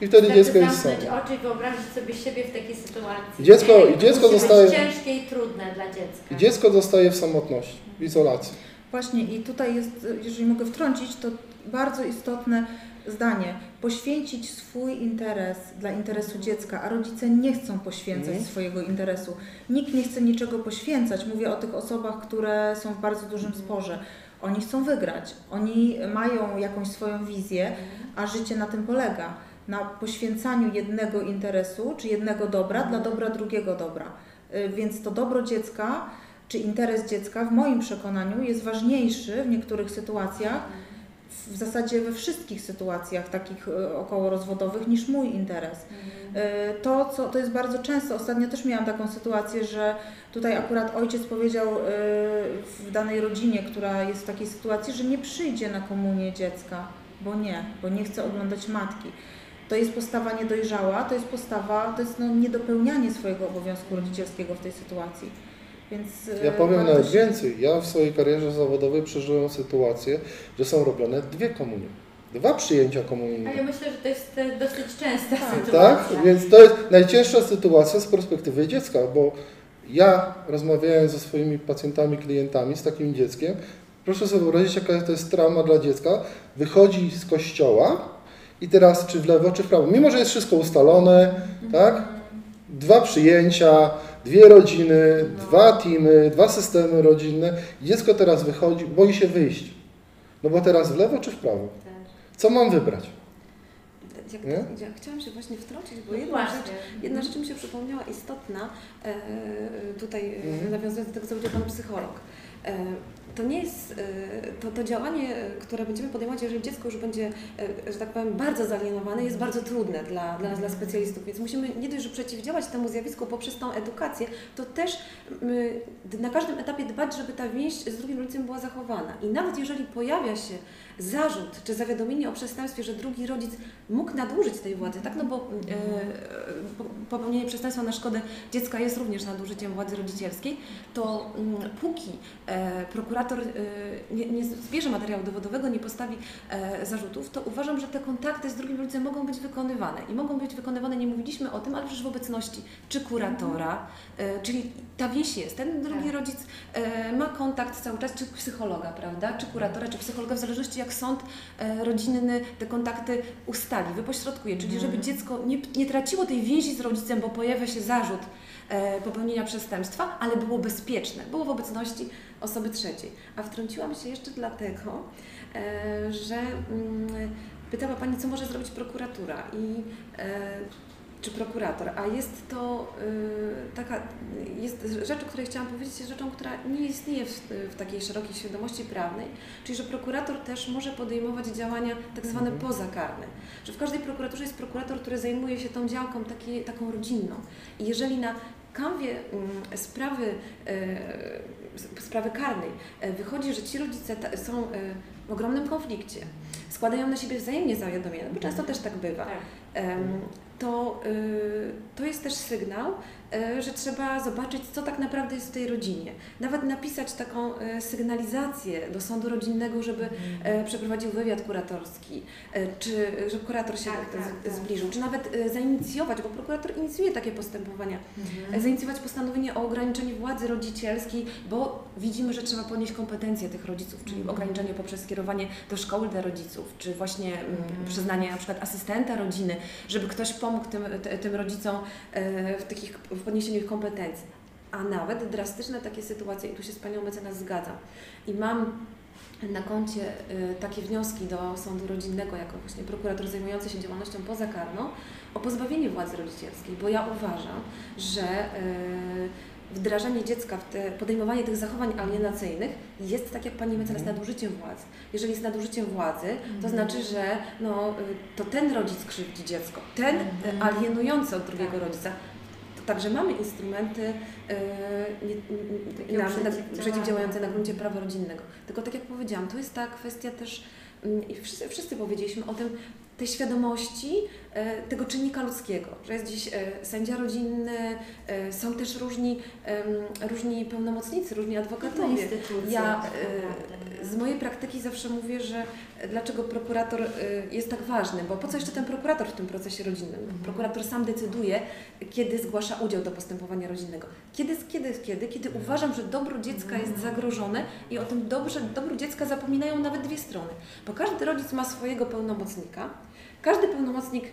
i wtedy dziecko jest samo. oczy i wyobrazić sobie siebie w takiej sytuacji. Dziecko- nie? i dziecko Musi zostaje- być ciężkie i trudne dla dziecka. I dziecko zostaje w samotności, w izolacji. Właśnie i tutaj jest, jeżeli mogę wtrącić, to bardzo istotne zdanie. Poświęcić swój interes dla interesu dziecka, a rodzice nie chcą poświęcać Mhm. swojego interesu. Nikt nie chce niczego poświęcać. Mówię o tych osobach, które są w bardzo dużym sporze. Oni chcą wygrać, oni mają jakąś swoją wizję, a życie na tym polega. Na poświęcaniu jednego interesu czy jednego dobra dla dobra drugiego dobra. Y, Więc to dobro dziecka czy interes dziecka w moim przekonaniu jest ważniejszy w niektórych sytuacjach, w zasadzie we wszystkich sytuacjach takich y, okołorozwodowych niż mój interes. Y, To, co, to jest bardzo często, ostatnio też miałam taką sytuację, że tutaj akurat ojciec powiedział y, w danej rodzinie, która jest w takiej sytuacji, że nie przyjdzie na komunię dziecka, bo nie, bo nie chce oglądać matki. To jest postawa niedojrzała, to jest postawa, to jest no, niedopełnianie swojego obowiązku rodzicielskiego w tej sytuacji. Więc, Ja powiem warto nawet więcej. Ja w swojej karierze zawodowej przeżyłem sytuację, że są robione dwie komunie. Dwa przyjęcia A ja komunijne. myślę, że to jest e, dosyć częsta Tak. sytuacja. Tak? Więc to jest najcięższa sytuacja z perspektywy dziecka, bo ja rozmawiając ze swoimi pacjentami, klientami z takim dzieckiem, proszę sobie wyobrazić, jaka to jest trauma dla dziecka. Wychodzi z kościoła i teraz czy w lewo, czy w prawo. Mimo, że jest wszystko ustalone, tak? Dwa przyjęcia, dwie rodziny, No. dwa teamy, dwa systemy rodzinne. Dziecko teraz wychodzi, boi się wyjść. No bo teraz w lewo czy w prawo? Tak. Co mam wybrać? Ja chciałam się właśnie wtrącić, bo No jedna właśnie. rzecz, jedna rzecz mi się przypomniała istotna, e, tutaj e, Mhm. nawiązując do tego, co powiedział Pan psycholog. E, to nie jest, e, to, to działanie, e, które będziemy podejmować, jeżeli dziecko już będzie, e, że tak powiem, bardzo zalienowane, jest bardzo trudne dla, dla, dla specjalistów, więc musimy nie dość, że przeciwdziałać temu zjawisku poprzez tą edukację, to też na każdym etapie dbać, żeby ta więź z drugim rodzicem była zachowana. I nawet jeżeli pojawia się zarzut czy zawiadomienie o przestępstwie, że drugi rodzic mógł nadużyć tej władzy, tak? No bo e, po- popełnienie przestępstwa na szkodę dziecka jest również nadużyciem władzy rodzicielskiej, to mm, póki e, prokurator e, nie, nie zbierze materiału dowodowego, nie postawi e, zarzutów, to uważam, że te kontakty z drugim rodzicem mogą być wykonywane. I mogą być wykonywane, nie mówiliśmy o tym, ale przecież w obecności czy kuratora, e, czyli ta wieś jest, ten drugi Tak. rodzic e, ma kontakt cały czas, czy psychologa, prawda, czy kuratora, czy psychologa, w zależności jak sąd e, rodzinny te kontakty ustali, wypośrodkuje, czyli żeby dziecko nie, nie traciło tej więzi z rodzicem, bo pojawia się zarzut e, popełnienia przestępstwa, ale było bezpieczne, było w obecności osoby trzeciej. A wtrąciłam się jeszcze dlatego, e, że mm, pytała Pani, co może zrobić prokuratura? I czy prokurator, a jest to y, taka, jest rzecz, o której chciałam powiedzieć, jest rzeczą, która nie istnieje w, w takiej szerokiej świadomości prawnej, czyli że prokurator też może podejmować działania tak zwane Mhm. pozakarne. Że w każdej prokuraturze jest prokurator, który zajmuje się tą działką taki, taką rodzinną. I jeżeli na kanwie mm, sprawy, e, sprawy karnej e, wychodzi, że ci rodzice są e, w ogromnym konflikcie, składają na siebie wzajemnie zawiadomienia, bo często też tak bywa, Tak. To, y, to jest też sygnał, że trzeba zobaczyć, co tak naprawdę jest w tej rodzinie. Nawet napisać taką y, sygnalizację do sądu rodzinnego, żeby e, przeprowadził wywiad kuratorski, e, czy żeby kurator się Tak, tak, tak. zbliżył, czy nawet e, zainicjować, bo prokurator inicjuje takie postępowania, e, zainicjować postanowienie o ograniczeniu władzy rodzicielskiej, bo widzimy, że trzeba podnieść kompetencje tych rodziców, czyli ograniczenie poprzez skierowanie do szkoły dla rodziców, czy właśnie mm, przyznanie na przykład asystenta rodziny, żeby ktoś pomógł tym, tym rodzicom e, w, takich, w podniesieniu ich kompetencji. A nawet drastyczne takie sytuacje, i tu się z Panią mecenas zgadzam, i mam na koncie y, takie wnioski do sądu rodzinnego, jako właśnie prokurator zajmujący się działalnością pozakarną, o pozbawienie władzy rodzicielskiej, bo ja uważam, że y, wdrażanie dziecka w te, podejmowanie tych zachowań alienacyjnych jest, tak jak Pani mecenas, Mhm. nadużyciem władzy. Jeżeli jest nadużyciem władzy, to znaczy, że no, y, to ten rodzic krzywdzi dziecko, ten y, alienujący od drugiego rodzica. Także mamy instrumenty nie, Takiego na, przeciwdziałające na gruncie prawa rodzinnego. Tylko tak jak powiedziałam, to jest ta kwestia też, mm, i wszyscy, wszyscy powiedzieliśmy o tym, tej świadomości tego czynnika ludzkiego, że jest dziś e, sędzia rodzinny, e, są też różni, różni pełnomocnicy, różni adwokatowie. Ja e, z mojej praktyki zawsze mówię, że dlaczego prokurator e, jest tak ważny, bo po co jeszcze ten prokurator w tym procesie rodzinnym? Prokurator sam decyduje, kiedy zgłasza udział do postępowania rodzinnego. Kiedy, kiedy, kiedy? Kiedy uważam, że dobro dziecka jest zagrożone i o tym dobrze, dobru dziecka zapominają nawet dwie strony. Bo każdy rodzic ma swojego pełnomocnika, każdy pełnomocnik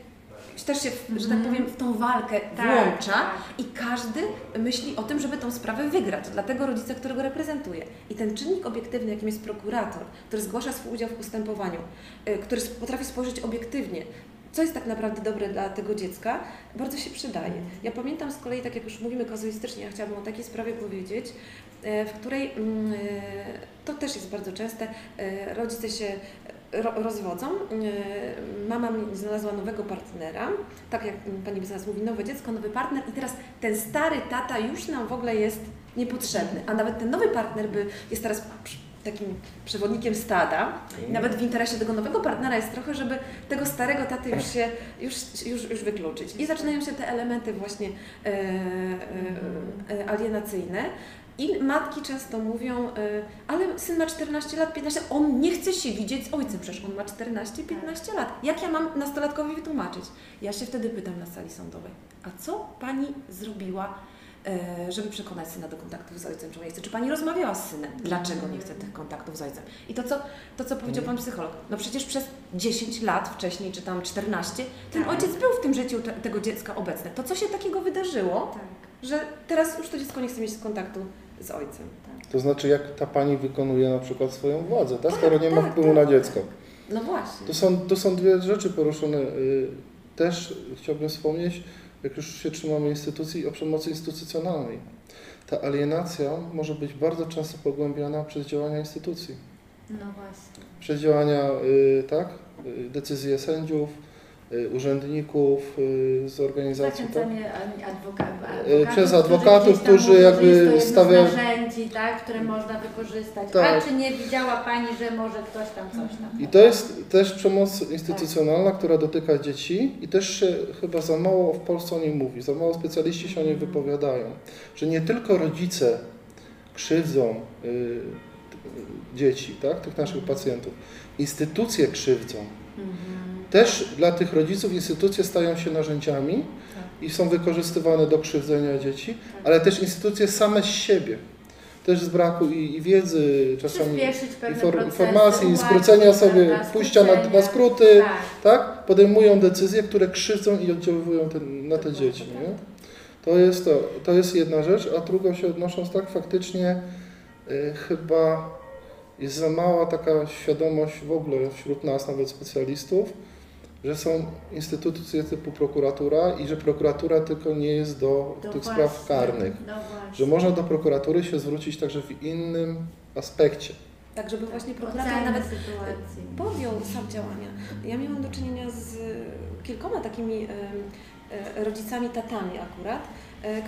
też się, że tak powiem, w tą walkę Tak, włącza tak. i każdy myśli o tym, żeby tą sprawę wygrać dla tego rodzica, którego reprezentuje. I ten czynnik obiektywny, jakim jest prokurator, który zgłasza swój udział w postępowaniu, y, który potrafi spojrzeć obiektywnie, co jest tak naprawdę dobre dla tego dziecka, bardzo się przydaje. Ja pamiętam z kolei, tak jak już mówimy kazuistycznie, ja chciałabym o takiej sprawie powiedzieć, e, w której mm, e, to też jest bardzo częste, rodzice się rozwodzą, e, mama znalazła nowego partnera, tak jak pani biznes mówi, nowe dziecko, nowy partner i teraz ten stary tata już nam w ogóle jest niepotrzebny, a nawet ten nowy partner by, jest teraz takim przewodnikiem stada. Nawet w interesie tego nowego partnera jest trochę, żeby tego starego taty już się już, już, już wykluczyć. I zaczynają się te elementy właśnie e, e, e, alienacyjne. I matki często mówią, e, ale syn ma 14 lat, 15 lat, on nie chce się widzieć z ojcem, przecież on ma 14-15 lat. Jak ja mam nastolatkowi wytłumaczyć? Ja się wtedy pytam na sali sądowej, a co pani zrobiła, e, żeby przekonać syna do kontaktów z ojcem, czy on nie chce? Czy pani rozmawiała z synem? Dlaczego nie chce tych kontaktów z ojcem? I to, co, to, co powiedział pan psycholog, no przecież przez 10 lat wcześniej, czy tam 14, ten Tak. ojciec był w tym życiu te, tego dziecka obecny. To co się takiego wydarzyło, Tak, że teraz już to dziecko nie chce mieć kontaktu z ojcem. To znaczy, jak ta pani wykonuje na przykład swoją władzę, tak? Tak, skoro nie ma tak, wpływu tak. na dziecko. No właśnie. To są, to są dwie rzeczy poruszone. Y, Też chciałbym wspomnieć, jak już się trzymamy instytucji, o przemocy instytucjonalnej. Ta alienacja może być bardzo często pogłębiana przez działania instytucji. no właśnie. Przez działania, y, tak, y, decyzje sędziów, urzędników y, z organizacji, tak? Adwoka Y, adwokatów, przez adwokatów, którzy że jakby jest to jedno z stawia- narzędzi, tak, które można wykorzystać. Tak. A czy nie widziała Pani, że może ktoś tam coś tam... I to jest też przemoc instytucjonalna, która dotyka dzieci i też się chyba za mało w Polsce o niej mówi, za mało specjaliści się o niej wypowiadają, że nie tylko rodzice krzywdzą y, y, dzieci, tak, tych naszych pacjentów, instytucje krzywdzą. Też dla tych rodziców instytucje stają się narzędziami i są wykorzystywane do krzywdzenia dzieci, ale też instytucje same z siebie. Też z braku i, i wiedzy, czasami infor- informacji, ułatwić, skrócenia sobie, prawda, pójścia na, na skróty, Tak. tak? Podejmują decyzje, które krzywdzą i oddziaływują ten, na te dzieci, nie? To jest, to, to jest jedna rzecz, a drugą się odnosząc tak, faktycznie y, chyba jest za mała taka świadomość w ogóle wśród nas, nawet specjalistów, że są instytucje typu prokuratura i że prokuratura tylko nie jest do, No tych właśnie, spraw karnych. Że można do prokuratury się zwrócić także w innym aspekcie. Tak, żeby właśnie prokurator nawet sytuacji. podjął sam działania. Ja miałam do czynienia z kilkoma takimi e, rodzicami, tatami akurat,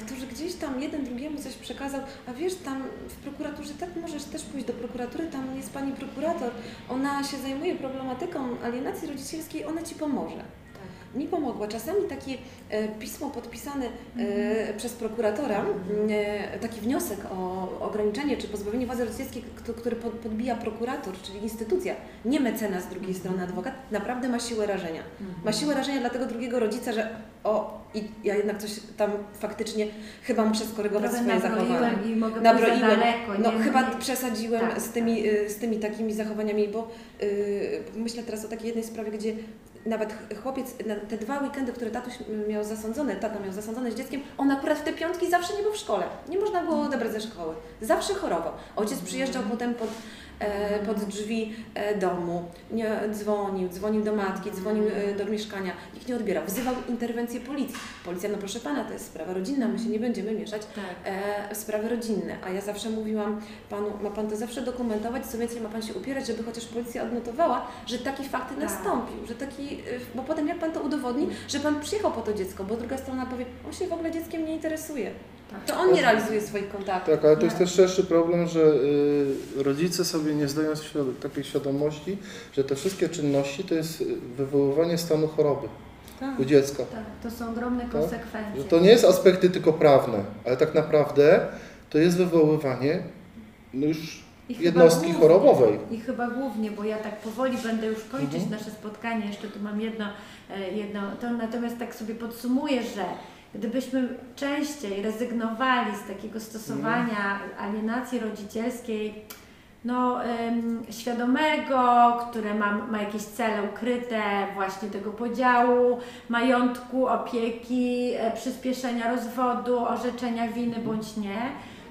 którzy gdzieś tam jeden drugiemu coś przekazał, a wiesz, tam w prokuraturze tak możesz też pójść do prokuratury, tam jest pani prokurator, ona się zajmuje problematyką alienacji rodzicielskiej, ona ci pomoże. Tak. Mi pomogła. Czasami takie e, pismo podpisane e, przez prokuratora, e, taki wniosek o ograniczenie czy pozbawienie władzy rodzicielskiej, który pod, podbija prokurator, czyli instytucja, nie mecenas z drugiej strony adwokat, naprawdę ma siłę rażenia. Ma siłę rażenia dla tego drugiego rodzica, że o, i ja jednak coś tam faktycznie chyba muszę skorygować Trochę swoje zachowanie. i mogę Nabroiłem. daleko. No nie? chyba Nie- przesadziłem Tak, z, tymi, y, z tymi takimi zachowaniami, bo myślę teraz o takiej jednej sprawie, gdzie nawet ch- chłopiec, te dwa weekendy, które tatuś miał zasądzone, tata miał zasądzone z dzieckiem, on akurat w te piątki zawsze nie był w szkole. Nie można było odebrać ze szkoły. Zawsze chorował. Ojciec przyjeżdżał potem pod, pod drzwi e, domu, nie dzwonił, dzwonił do matki, dzwonił e, do mieszkania, nikt nie odbierał, wzywał interwencję policji. Policja, no proszę pana, to jest sprawa rodzinna, my się nie będziemy mieszać Tak. e, w sprawy rodzinne. A ja zawsze mówiłam panu, ma pan to zawsze dokumentować, co więcej ma pan się upierać, żeby chociaż policja odnotowała, że taki fakt Tak. nastąpił, że taki, e, bo potem jak pan to udowodni, że pan przyjechał po to dziecko, bo druga strona powie, on się w ogóle dzieckiem nie interesuje. Tak. To on nie realizuje swoich kontaktów. Tak, ale to jest Nie. też szerszy problem, że y, rodzice sobie nie zdają świad- takiej świadomości, że te wszystkie czynności to jest y, wywoływanie stanu choroby Tak. u dziecka. Tak, to są ogromne Tak? konsekwencje. Że to nie jest aspekty tylko prawne, ale tak naprawdę to jest wywoływanie no już I jednostki głównie- chorobowej. I chyba głównie, bo ja tak powoli będę już kończyć Mhm. nasze spotkanie, jeszcze tu mam jedno, e, jedno to natomiast tak sobie podsumuję, że gdybyśmy częściej rezygnowali z takiego stosowania alienacji rodzicielskiej, no, em, świadomego, które ma, ma jakieś cele ukryte, właśnie tego podziału majątku, opieki, e, przyspieszenia rozwodu, orzeczenia winy bądź nie,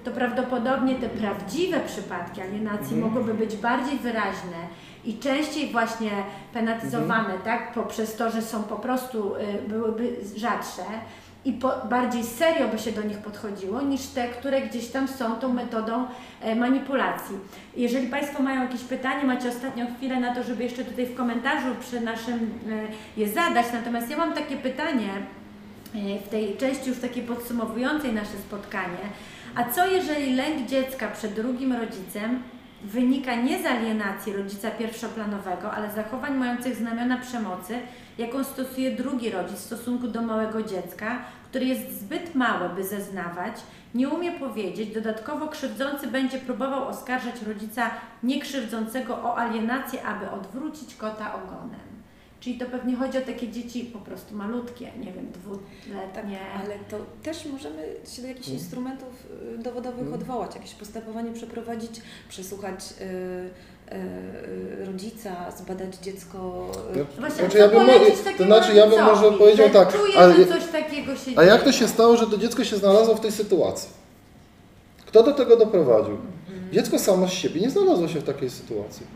to prawdopodobnie te prawdziwe przypadki alienacji Mhm. mogłyby być bardziej wyraźne i częściej właśnie penatyzowane, tak, poprzez to, że są po prostu, y, byłyby rzadsze i po, bardziej serio by się do nich podchodziło, niż te, które gdzieś tam są tą metodą e, manipulacji. Jeżeli Państwo mają jakieś pytanie, macie ostatnią chwilę na to, żeby jeszcze tutaj w komentarzu przy naszym e, je zadać, natomiast ja mam takie pytanie, e, w tej części już takiej podsumowującej nasze spotkanie. A co jeżeli lęk dziecka przed drugim rodzicem wynika nie z alienacji rodzica pierwszoplanowego, ale zachowań mających znamiona przemocy, jaką stosuje drugi rodzic w stosunku do małego dziecka, który jest zbyt mały, by zeznawać, nie umie powiedzieć, dodatkowo krzywdzący będzie próbował oskarżać rodzica niekrzywdzącego o alienację, aby odwrócić kota ogonem. Czyli to pewnie chodzi o takie dzieci po prostu malutkie, nie wiem, dwuletnie. Tak, ale to też możemy się do jakichś Mm. instrumentów y, dowodowych Mm. odwołać, jakieś postępowanie przeprowadzić, przesłuchać y, y, y, rodzica, zbadać dziecko. y, Ja- Właśnie, Znaczy, co ja bym to znaczy, ja bym może powiedział że tak, Czuję, ale- że coś takiego się A dzieje. jak to się stało, że to dziecko się znalazło w tej sytuacji? Kto do tego doprowadził? Dziecko samo z siebie nie znalazło się w takiej sytuacji.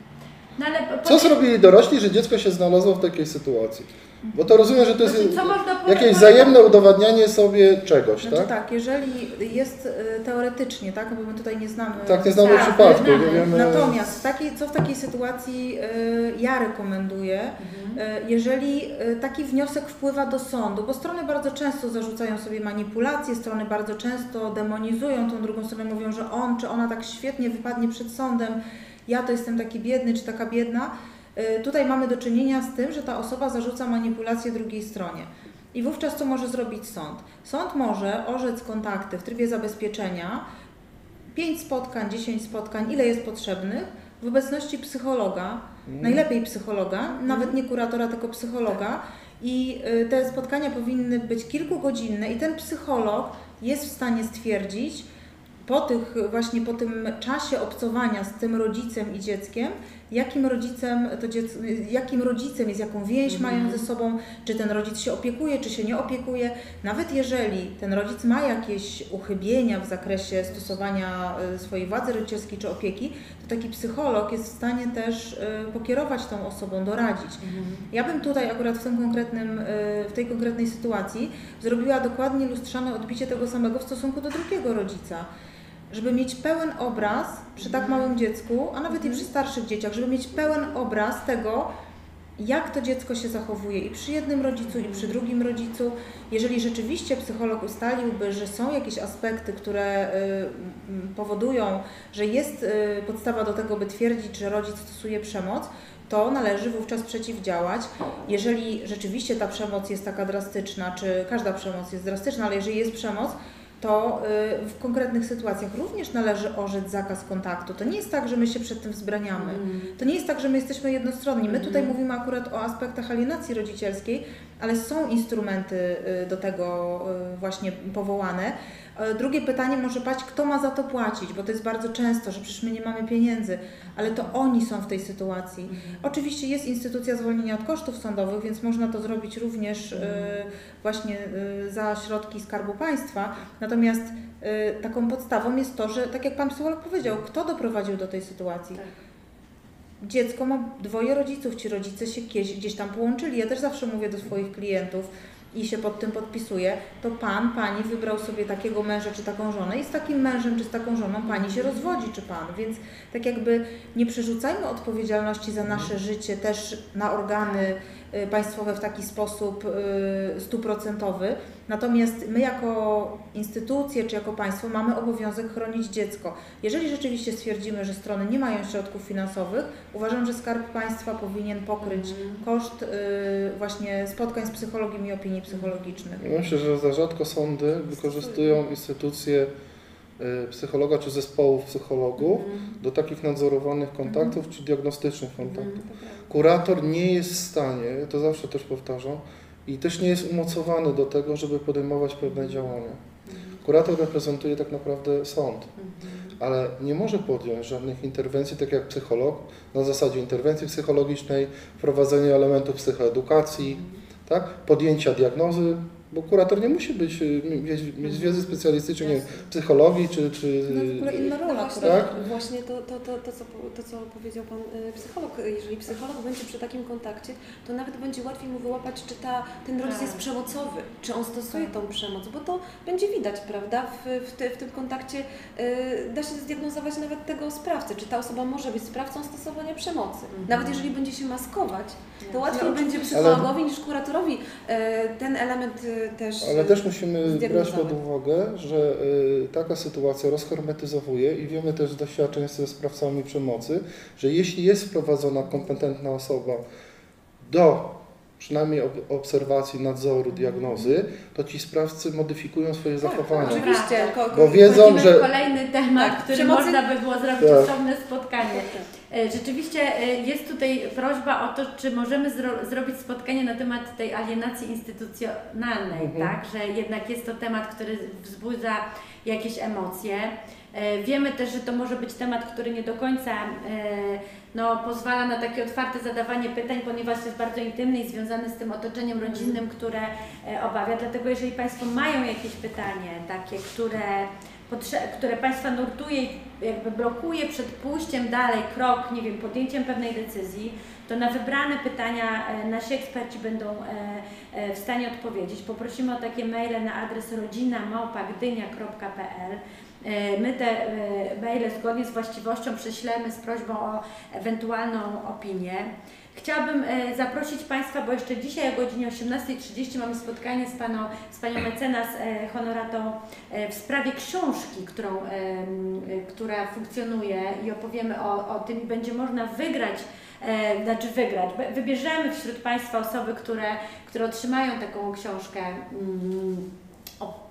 No, ale po- Co zrobili dorośli, że dziecko się znalazło w takiej sytuacji? Bo to rozumiem, że to jest Znaczy, jakieś wzajemne udowadnianie sobie czegoś, Znaczy tak? tak, jeżeli jest y, teoretycznie, tak, bo my tutaj nie znamy. Tak, nie znamy Tak, przypadku, znamy. nie wiemy. Natomiast w takiej, co w takiej sytuacji y, ja rekomenduję, Mhm. y, jeżeli taki wniosek wpływa do sądu, bo strony bardzo często zarzucają sobie manipulacje, strony bardzo często demonizują tą drugą stronę, mówią, że on czy ona tak świetnie wypadnie przed sądem, ja to jestem taki biedny czy taka biedna. Y, Tutaj mamy do czynienia z tym, że ta osoba zarzuca manipulację drugiej stronie. I wówczas co może zrobić sąd? Sąd może orzec kontakty w trybie zabezpieczenia, 5 spotkań, 10 spotkań, ile jest potrzebnych, w obecności psychologa, Mm. najlepiej psychologa, nawet nie kuratora, tylko psychologa. I y, te spotkania powinny być kilkugodzinne i ten psycholog jest w stanie stwierdzić po tych właśnie po tym czasie obcowania z tym rodzicem i dzieckiem, jakim rodzicem to dziecko, jakim rodzicem jest, jaką więź Mhm. mają ze sobą, czy ten rodzic się opiekuje, czy się nie opiekuje. Nawet jeżeli ten rodzic ma jakieś uchybienia w zakresie stosowania y, swojej władzy rodzicielskiej czy opieki, to taki psycholog jest w stanie też y, pokierować tą osobą, doradzić. Ja bym tutaj akurat w tym konkretnym, y, w tej konkretnej sytuacji zrobiła dokładnie lustrzane odbicie tego samego w stosunku do drugiego rodzica. Żeby mieć pełen obraz przy tak małym dziecku, a nawet i przy starszych dzieciach, żeby mieć pełen obraz tego, jak to dziecko się zachowuje i przy jednym rodzicu, i przy drugim rodzicu. Jeżeli rzeczywiście psycholog ustaliłby, że są jakieś aspekty, które y, powodują, że jest y, podstawa do tego, by twierdzić, że rodzic stosuje przemoc, to należy wówczas przeciwdziałać. Jeżeli rzeczywiście ta przemoc jest taka drastyczna, czy każda przemoc jest drastyczna, ale jeżeli jest przemoc, to y, w konkretnych sytuacjach również należy orzec zakaz kontaktu. To nie jest tak, że my się przed tym wzbraniamy. To nie jest tak, że my jesteśmy jednostronni. My tutaj Mhm. mówimy akurat o aspektach alienacji rodzicielskiej, ale są instrumenty y, do tego y, właśnie powołane. E, Drugie pytanie może paść, kto ma za to płacić, bo to jest bardzo często, że przecież my nie mamy pieniędzy, ale to oni są w tej sytuacji. Oczywiście jest instytucja zwolnienia od kosztów sądowych, więc można to zrobić również y, właśnie y, za środki Skarbu Państwa. Natomiast taką podstawą jest to, że tak jak Pan psycholog powiedział, kto doprowadził do tej sytuacji? Tak. dziecko ma dwoje rodziców, ci rodzice się gdzieś tam połączyli. Ja też zawsze mówię do swoich klientów i się pod tym podpisuję, to pan, pani wybrał sobie takiego męża czy taką żonę i z takim mężem czy z taką żoną pani się rozwodzi czy pan. Więc tak jakby nie przerzucajmy odpowiedzialności za nasze życie też na organy państwowe w taki sposób y, stuprocentowy. Natomiast my jako instytucje czy jako państwo mamy obowiązek chronić dziecko. Jeżeli rzeczywiście stwierdzimy, że strony nie mają środków finansowych, uważam, że Skarb Państwa powinien pokryć koszt y, właśnie spotkań z psychologiem i opinii psychologicznych. Myślę, że za rzadko sądy wykorzystują instytucje y, psychologa czy zespołów psychologów do takich nadzorowanych kontaktów czy diagnostycznych kontaktów. Kurator nie jest w stanie, to zawsze też powtarzam, i też nie jest umocowany do tego, żeby podejmować pewne działania. Kurator reprezentuje tak naprawdę sąd, ale nie może podjąć żadnych interwencji, tak jak psycholog, na zasadzie interwencji psychologicznej, wprowadzenia elementów psychoedukacji, tak? podjęcia diagnozy, bo kurator nie musi być, y, mieć, mieć wiedzy specjalistycznej nie wiem, psychologii czy, czy No w ogóle inna No rola. właśnie, kuratora. Tak? właśnie to, to, to, to, co, to, co powiedział Pan y, psycholog. Jeżeli psycholog będzie przy takim kontakcie, to nawet będzie łatwiej mu wyłapać, czy ta, ten rodzic Tak. jest przemocowy, czy on stosuje tą przemoc, bo to będzie widać, prawda? W, w, ty, w tym kontakcie y, da się zdiagnozować nawet tego sprawcę, czy ta osoba może być sprawcą stosowania przemocy. Nawet jeżeli będzie się maskować, to łatwiej No, będzie oczywiście. psychologowi niż kuratorowi y, ten element y, też. Ale też musimy brać zdiagnozować. pod uwagę, że taka sytuacja rozhermetyzowuje i wiemy też z doświadczeń ze sprawcami przemocy, że jeśli jest wprowadzona kompetentna osoba do przynajmniej ob- obserwacji, nadzoru, diagnozy, to ci sprawcy modyfikują swoje zachowania. Tak, Oczywiście, ko- ko- Bo wiedzą, że- kolejny temat, Tak, który przemocy- można by było zrobić Tak. osobne spotkanie. E, Rzeczywiście e, jest tutaj prośba o to, czy możemy zro zrobić spotkanie na temat tej alienacji instytucjonalnej, Mhm. tak? Że jednak jest to temat, który wzbudza jakieś emocje. E, Wiemy też, że to może być temat, który nie do końca no, pozwala na takie otwarte zadawanie pytań, ponieważ jest bardzo intymny i związany z tym otoczeniem rodzinnym, które obawia. Dlatego jeżeli Państwo mają jakieś pytanie takie, które które Państwa nurtuje jakby blokuje przed pójściem dalej, krok, nie wiem, podjęciem pewnej decyzji, to na wybrane pytania e, nasi eksperci będą e, e, w stanie odpowiedzieć. Poprosimy o takie maile na adres rodzina.małpa.gdynia.pl My te maile zgodnie z właściwością prześlemy z prośbą o ewentualną opinię. Chciałabym e, zaprosić Państwa, bo jeszcze dzisiaj o godzinie 18.30 mamy spotkanie z, paną, z Panią mecenas e, honoratą e, w sprawie książki, którą, która funkcjonuje i opowiemy o, o tym i będzie można wygrać, znaczy wygrać, wybierzemy wśród Państwa osoby, które, które otrzymają taką książkę mm,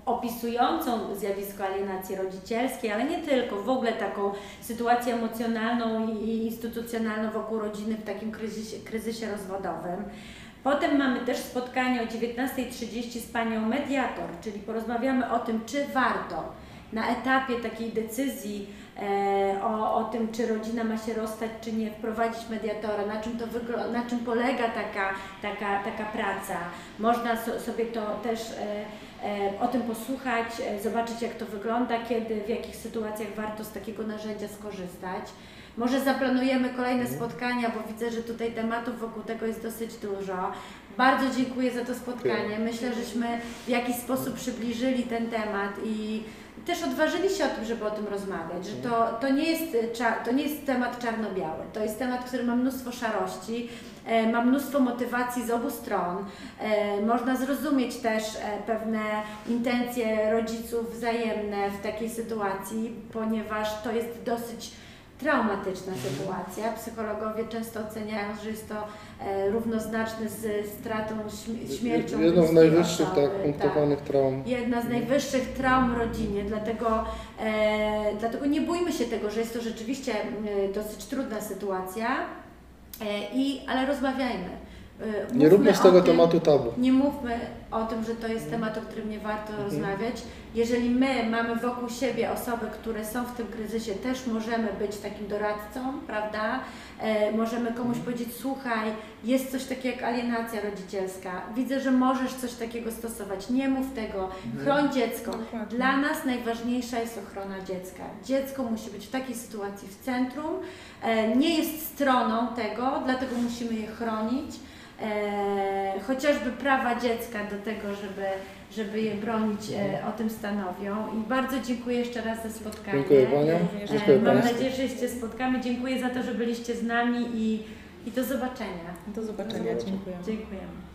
opisującą zjawisko alienacji rodzicielskiej, ale nie tylko, w ogóle taką sytuację emocjonalną i instytucjonalną wokół rodziny w takim kryzysie, kryzysie rozwodowym. Potem mamy też spotkanie o 19.30 z panią mediator, czyli porozmawiamy o tym, czy warto na etapie takiej decyzji e, o, o tym, czy rodzina ma się rozstać, czy nie, wprowadzić mediatora, na czym, to na czym polega taka, taka, taka praca. Można so, sobie to też e, e, o tym posłuchać, zobaczyć jak to wygląda, kiedy, w jakich sytuacjach warto z takiego narzędzia skorzystać. Może zaplanujemy kolejne spotkania, bo widzę, że tutaj tematów wokół tego jest dosyć dużo. Bardzo dziękuję za to spotkanie. Myślę, żeśmy w jakiś sposób przybliżyli ten temat i też odważyli się o tym, żeby o tym rozmawiać, że to, to, nie, jest, e, to nie jest temat czarno-biały. To jest temat, który ma mnóstwo szarości, e, ma mnóstwo motywacji z obu stron. E, Można zrozumieć też pewne intencje rodziców wzajemne w takiej sytuacji, ponieważ to jest dosyć traumatyczna sytuacja. Psychologowie często oceniają, że jest to e, równoznaczne z stratą, śm- śmiercią Jedną z najwyższych osoby. tak punktowanych traum. Jedna z najwyższych traum w rodzinie, dlatego, e, dlatego nie bójmy się tego, że jest to rzeczywiście e, dosyć trudna sytuacja, e, i, ale rozmawiajmy. y, Nie róbmy z tego tym, tematu tabu. Nie mówmy o tym, że to jest temat, o którym nie warto rozmawiać. Jeżeli my mamy wokół siebie osoby, które są w tym kryzysie, też możemy być takim doradcą, prawda? E, możemy komuś powiedzieć, słuchaj, jest coś takiego jak alienacja rodzicielska. Widzę, że możesz coś takiego stosować. Nie mów tego. Chroń dziecko. Dokładnie. Dla nas najważniejsza jest ochrona dziecka. Dziecko musi być w takiej sytuacji w centrum, e, nie jest stroną tego, dlatego musimy je chronić. E, chociażby prawa dziecka do tego, żeby, żeby je bronić, e, o tym stanowią. I bardzo dziękuję jeszcze raz za spotkanie. Dziękuję Panią. E, Dziękuję Mam Państwu. nadzieję, że się spotkamy. Dziękuję za to, że byliście z nami i, i do zobaczenia. Do zobaczenia. Do zobaczenia. Dziękuję. Dziękujemy.